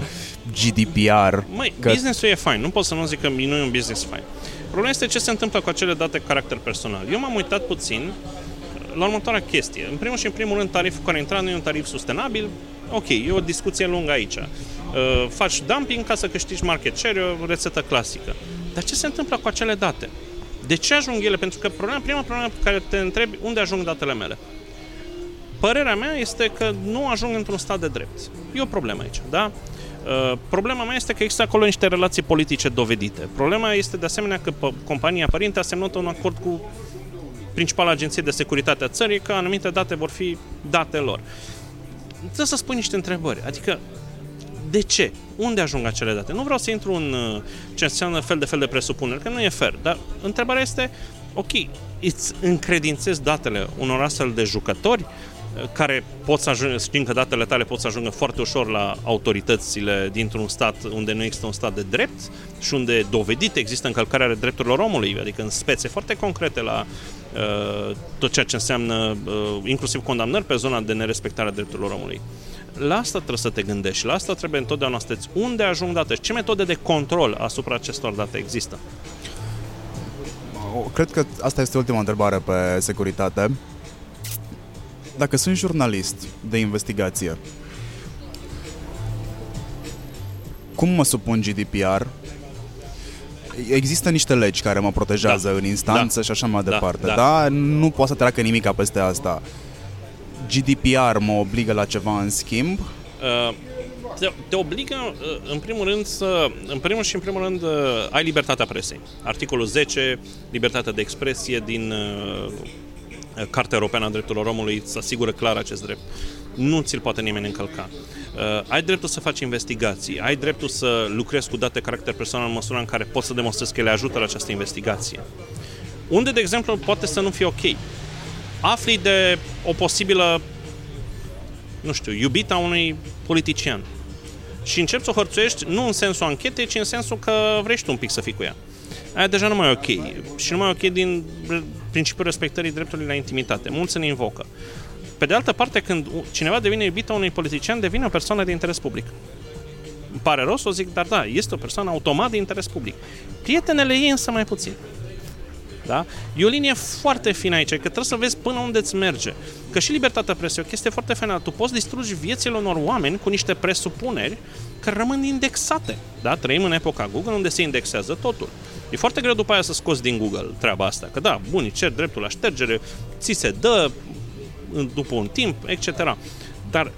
GDPR? Măi, că... business-ul e fain. Nu pot să nu zic că nu e un business fain. Problema este ce se întâmplă cu acele date caracter personal. Eu m-am uitat puțin la următoarea chestie. În primul și în primul rând, tariful care intra nu e un tarif sustenabil. Ok, e o discuție lungă aici. Uh, faci dumping ca să câștigi market share, e o rețetă clasică. Dar ce se întâmplă cu acele date? De ce ajung ele? Pentru că problema, prima problemă pe care te întrebi, unde ajung datele mele? Părerea mea este că nu ajung într-un stat de drept. E o problemă aici, da? Uh, problema mea este că există acolo niște relații politice dovedite. Problema este de asemenea că compania părinte a semnat un acord cu principala agenție de securitate a țării că anumite date vor fi date lor. Trebuie să spui niște întrebări. Adică, de ce? Unde ajung acele date? Nu vreau să intru în uh, ce înseamnă fel de fel de presupuneri, că nu e fair, dar întrebarea este, ok, îți încredințezi datele unor astfel de jucători uh, care pot să ajungă, știm că datele tale pot să ajungă foarte ușor la autoritățile dintr-un stat unde nu există un stat de drept și unde dovedit există încălcarea drepturilor omului, adică în spețe foarte concrete la uh, tot ceea ce înseamnă uh, inclusiv condamnări pe zona de nerespectare a drepturilor omului. La asta trebuie să te gândești, la asta trebuie întotdeauna să unde ajung date, ce metode de control asupra acestor date există. Cred că asta este ultima întrebare pe securitate. Dacă sunt jurnalist de investigație, cum mă supun GDPR? Există niște legi care mă protejează da. în instanță da. și așa mai da. departe, da. da? Nu poate să treacă nimic peste asta. GDPR mă obligă la ceva în schimb? Uh, te, te obligă, uh, în primul rând, să, în primul și în primul rând, uh, ai libertatea presei. Articolul 10, libertatea de expresie din uh, Cartea Europeană a Drepturilor Omului îți asigură clar acest drept. Nu ți-l poate nimeni încălca. Uh, ai dreptul să faci investigații, ai dreptul să lucrezi cu date caracter personal în măsura în care poți să demonstrezi că le ajută la această investigație. Unde, de exemplu, poate să nu fie ok afli de o posibilă, nu știu, iubita unui politician și începi să o hărțuiești nu în sensul anchetei, ci în sensul că vrei tu un pic să fii cu ea. Aia deja nu mai e ok. Și nu mai e ok din principiul respectării dreptului la intimitate. Mulți ne invocă. Pe de altă parte, când cineva devine iubită unui politician, devine o persoană de interes public. Îmi pare rău să o zic, dar da, este o persoană automat de interes public. Prietenele ei însă mai puțin. Da? E o linie foarte fină aici, că trebuie să vezi până unde îți merge. Că și libertatea presei e o chestie foarte fină. Tu poți distrugi viețile unor oameni cu niște presupuneri care rămân indexate. Da? Trăim în epoca Google unde se indexează totul. E foarte greu după aia să scoți din Google treaba asta. Că da, bun, cer dreptul la ștergere, ți se dă după un timp, etc. Dar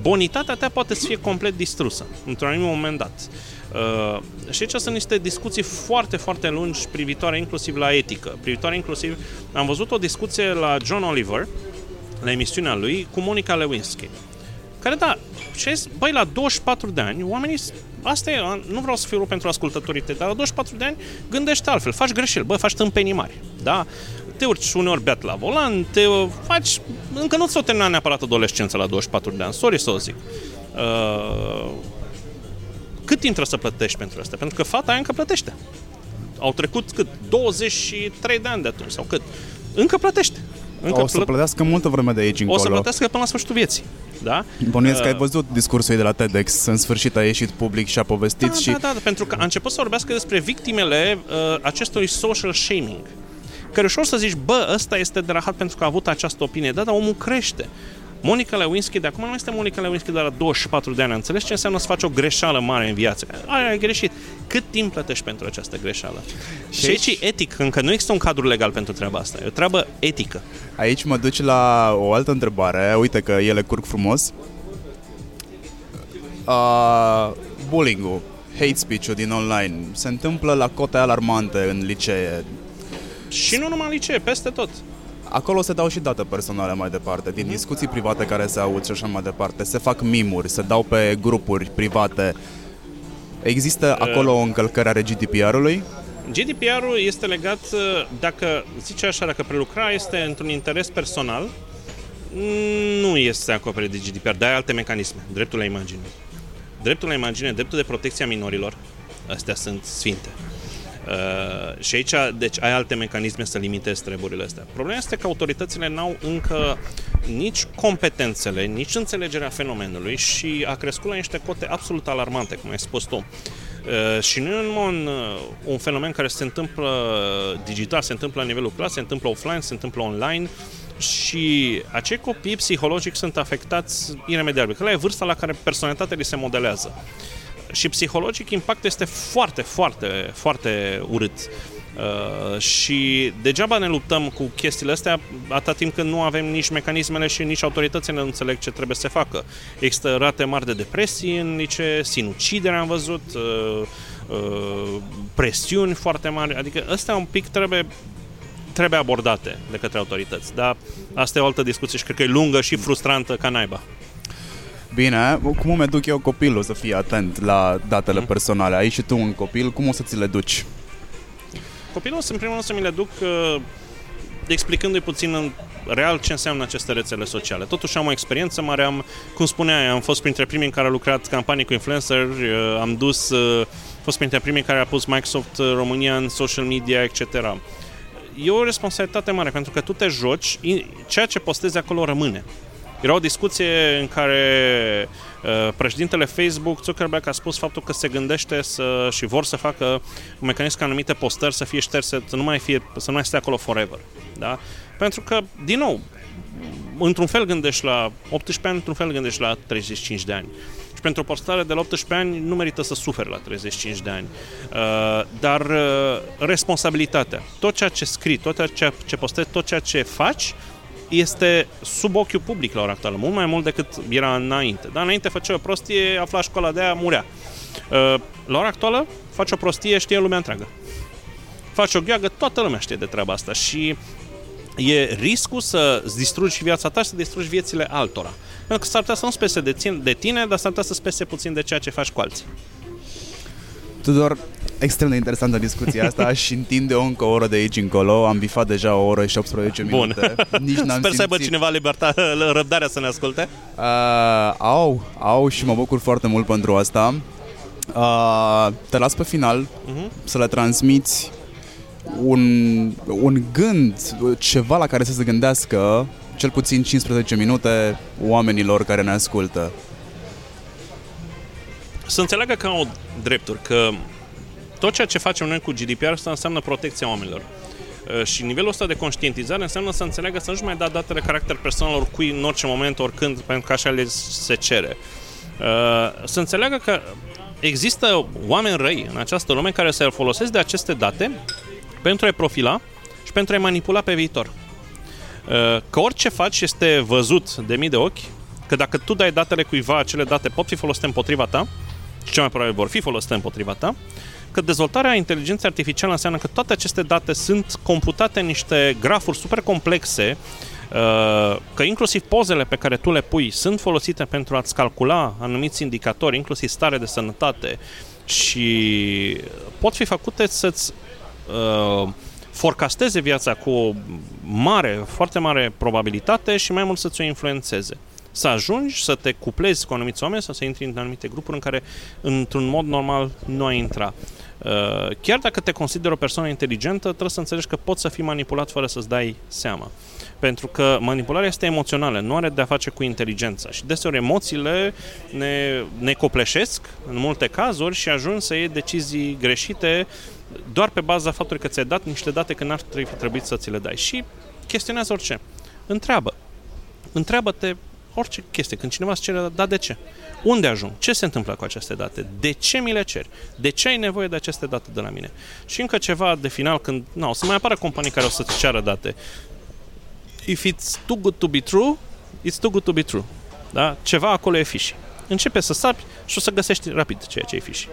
bonitatea ta poate să fie complet distrusă într-un anumit moment dat. Uh, și aici sunt niște discuții foarte, foarte lungi privitoare inclusiv la etică, privitoare inclusiv... Am văzut o discuție la John Oliver, la emisiunea lui, cu Monica Lewinsky, care, da, și zis, băi, la 24 de ani, oamenii, asta e, nu vreau să fiu rău pentru ascultătorii tăi, dar la 24 de ani gândește altfel, faci greșeli, bă, faci tâmpenii mari, da? Te urci uneori beat la volan, te faci, încă nu ți-o terminat neapărat adolescența la 24 de ani, sorry să o zic. Uh, cât timp trebuie să plătești pentru asta? Pentru că fata aia încă plătește. Au trecut cât? 23 de ani de atunci sau cât? Încă plătește. Încă o să plă... plătească multă vreme de aici încolo. O să plătească până la sfârșitul vieții. Da? Bănuiesc uh, că ai văzut discursul de la TEDx, în sfârșit a ieșit public și a povestit da, și... Da, da, da, pentru că a început să vorbească despre victimele uh, acestui social shaming. Care ușor să zici, bă, ăsta este de rahat pentru că a avut această opinie. Da, dar omul crește. Monica Lewinsky, de acum nu este Monica Lewinsky de la 24 de ani. Înțelegi ce înseamnă să faci o greșeală mare în viață? Aia ai greșit. Cât timp plătești pentru această greșeală? Și, aici e etic, încă nu există un cadru legal pentru treaba asta. E o treabă etică. Aici mă duci la o altă întrebare. Uite că ele curg frumos. Uh, bullying-ul, hate speech-ul din online se întâmplă la cote alarmante în licee. Și nu numai în licee, peste tot. Acolo se dau și date personale mai departe, din discuții private care se aud și așa mai departe. Se fac mimuri, se dau pe grupuri private. Există uh. acolo o încălcare a GDPR-ului? GDPR-ul este legat, uh, dacă, zice așa, dacă prelucrarea este într-un interes personal, nu este acoperit de GDPR, dar ai alte mecanisme. Dreptul la imagine. Dreptul la imagine, dreptul de protecție a minorilor, astea sunt sfinte. Uh, și aici, deci, ai alte mecanisme să limitezi treburile astea. Problema este că autoritățile n-au încă nici competențele, nici înțelegerea fenomenului și a crescut la niște cote absolut alarmante, cum ai spus tu. Uh, și nu e un, uh, un fenomen care se întâmplă digital, se întâmplă la nivelul clas, se întâmplă offline, se întâmplă online și acei copii psihologic sunt afectați iremediabil, că la e vârsta la care personalitatea li se modelează și psihologic impactul este foarte, foarte, foarte urât. Uh, și degeaba ne luptăm cu chestiile astea atâta timp când nu avem nici mecanismele și nici autoritățile nu înțeleg ce trebuie să se facă. Există rate mari de depresii în licee, sinucidere am văzut, uh, uh, presiuni foarte mari, adică astea un pic trebuie trebuie abordate de către autorități, dar asta e o altă discuție și cred că e lungă și frustrantă ca naiba. Bine, cum îmi duc eu copilul să fie atent la datele mm. personale? Ai și tu un copil, cum o să ți le duci? Copilul, în primul rând, să mi le duc uh, explicându-i puțin în real ce înseamnă aceste rețele sociale. Totuși am o experiență mare, am, cum spunea, am fost printre primii în care a lucrat campanii cu influencer, uh, am dus, uh, fost printre primii care a pus Microsoft uh, România în social media, etc. E o responsabilitate mare, pentru că tu te joci, ceea ce postezi acolo rămâne. Era o discuție în care uh, președintele Facebook, Zuckerberg, a spus faptul că se gândește să, și vor să facă un mecanism ca anumite postări să fie șterse, să nu mai, fie, să nu mai stea acolo forever. Da? Pentru că, din nou, într-un fel gândești la 18 ani, într-un fel gândești la 35 de ani. Și pentru o postare de la 18 ani nu merită să suferi la 35 de ani. Uh, dar uh, responsabilitatea, tot ceea ce scrii, tot ceea ce postezi, tot ceea ce faci, este sub ochiul public la ora actuală, mult mai mult decât era înainte. Dar înainte făcea o prostie, afla școala de aia, murea. Uh, la ora actuală, faci o prostie, știe lumea întreagă. Faci o gheagă, toată lumea știe de treaba asta și e riscul să distrugi viața ta și să distrugi viețile altora. Pentru că s-ar putea să nu spese de, de tine, dar s-ar putea să spese puțin de ceea ce faci cu alții. Tudor, extrem de interesantă discuția asta și întinde-o încă o oră de aici încolo. Am bifat deja o oră și 18 Bun. minute. Nici n-am Sper să aibă simțit. cineva libertate, răbdarea să ne asculte. Uh, au, au și mă bucur foarte mult pentru asta. Uh, te las pe final Mhm. să le transmiți un, un gând, ceva la care să se gândească cel puțin 15 minute oamenilor care ne ascultă. Să înțeleagă că au drepturi, că tot ceea ce facem noi cu GDPR asta înseamnă protecția oamenilor. Uh, Și nivelul ăsta de conștientizare înseamnă să înțeleagă să nu-și mai da datele caracter personal oricui în orice moment, oricând, pentru că așa le se cere. Uh, Să înțeleagă că există oameni răi în această lume care se folosesc de aceste date pentru a-i profila și pentru a-i manipula pe viitor. Uh, Că orice faci este văzut de mii de ochi, că dacă tu dai datele cuiva, acele date pot fi folosite împotriva ta, și cel mai probabil vor fi folosite împotriva ta, că dezvoltarea inteligenței artificiale înseamnă că toate aceste date sunt computate în niște grafuri super complexe, uh, că inclusiv pozele pe care tu le pui sunt folosite pentru a-ți calcula anumiți indicatori, inclusiv stare de sănătate și pot fi făcute să-ți uh, forecasteze viața cu o mare, foarte mare probabilitate și mai mult să-ți o influențeze. Să ajungi să te cuplezi cu anumiți oameni sau să intri în anumite grupuri în care, într-un mod normal, nu ai intra. Uh, Chiar dacă te consideri o persoană inteligentă, trebuie să înțelegi că poți să fii manipulat fără să-ți dai seama. Pentru că manipularea este emoțională, nu are de-a face cu inteligența. Și deseori emoțiile ne, ne copleșesc în multe cazuri și ajung să iei decizii greșite doar pe baza faptului că ți-ai dat niște date când n-ar trebui fi trebuit să ți le dai. Și chestionează orice. Întreabă. Întreabă-te orice chestie. Când cineva îți cere, da, de ce? Unde ajung? Ce se întâmplă cu aceste date? De ce mi le ceri? De ce ai nevoie de aceste date de la mine? Și încă ceva de final, când na, o să mai apară companii care o să-ți ceară date. If it's too good to be true, it's too good to be true. Da? Ceva acolo e fishy. Începe să sapi și o să găsești rapid ceea ce e fishy.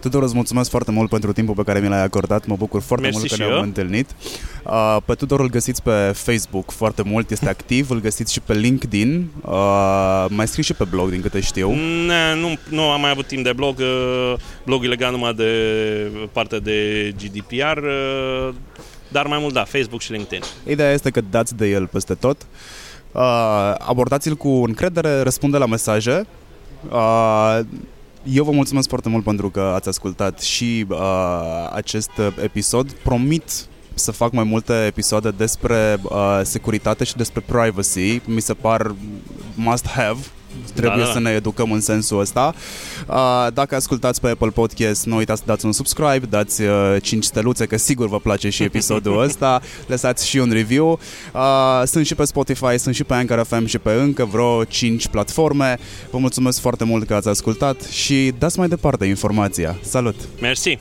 Tudor, îți mulțumesc foarte mult pentru timpul pe care mi l-ai acordat. Mă bucur foarte Mersi mult că și ne-am eu. întâlnit. Uh, pe Tudor îl găsiți pe Facebook foarte mult, este activ, îl găsiți și pe LinkedIn. Uh, mai scris și pe blog, din câte știu. Ne, nu, nu am mai avut timp de blog. uh, Blogul e legat numai de partea de GDPR, uh, dar mai mult da, Facebook și LinkedIn. Ideea este că dați de el peste tot. Uh, abordați-l cu încredere, răspunde la mesaje. Uh, eu vă mulțumesc foarte mult pentru că ați ascultat și uh, acest episod. Promit să fac mai multe episoade despre uh, securitate și despre privacy. Mi se par must have. Trebuie Da, da. să ne educăm în sensul ăsta. Uh, dacă ascultați pe Apple Podcast, nu uitați să dați un subscribe, dați uh, 5 steluțe, că sigur vă place și episodul ăsta. Lăsați și un review. Uh, sunt și pe Spotify, sunt și pe Anchor FM și pe încă vreo 5 platforme. Vă mulțumesc foarte mult că ați ascultat și dați mai departe informația. Salut! Mersi!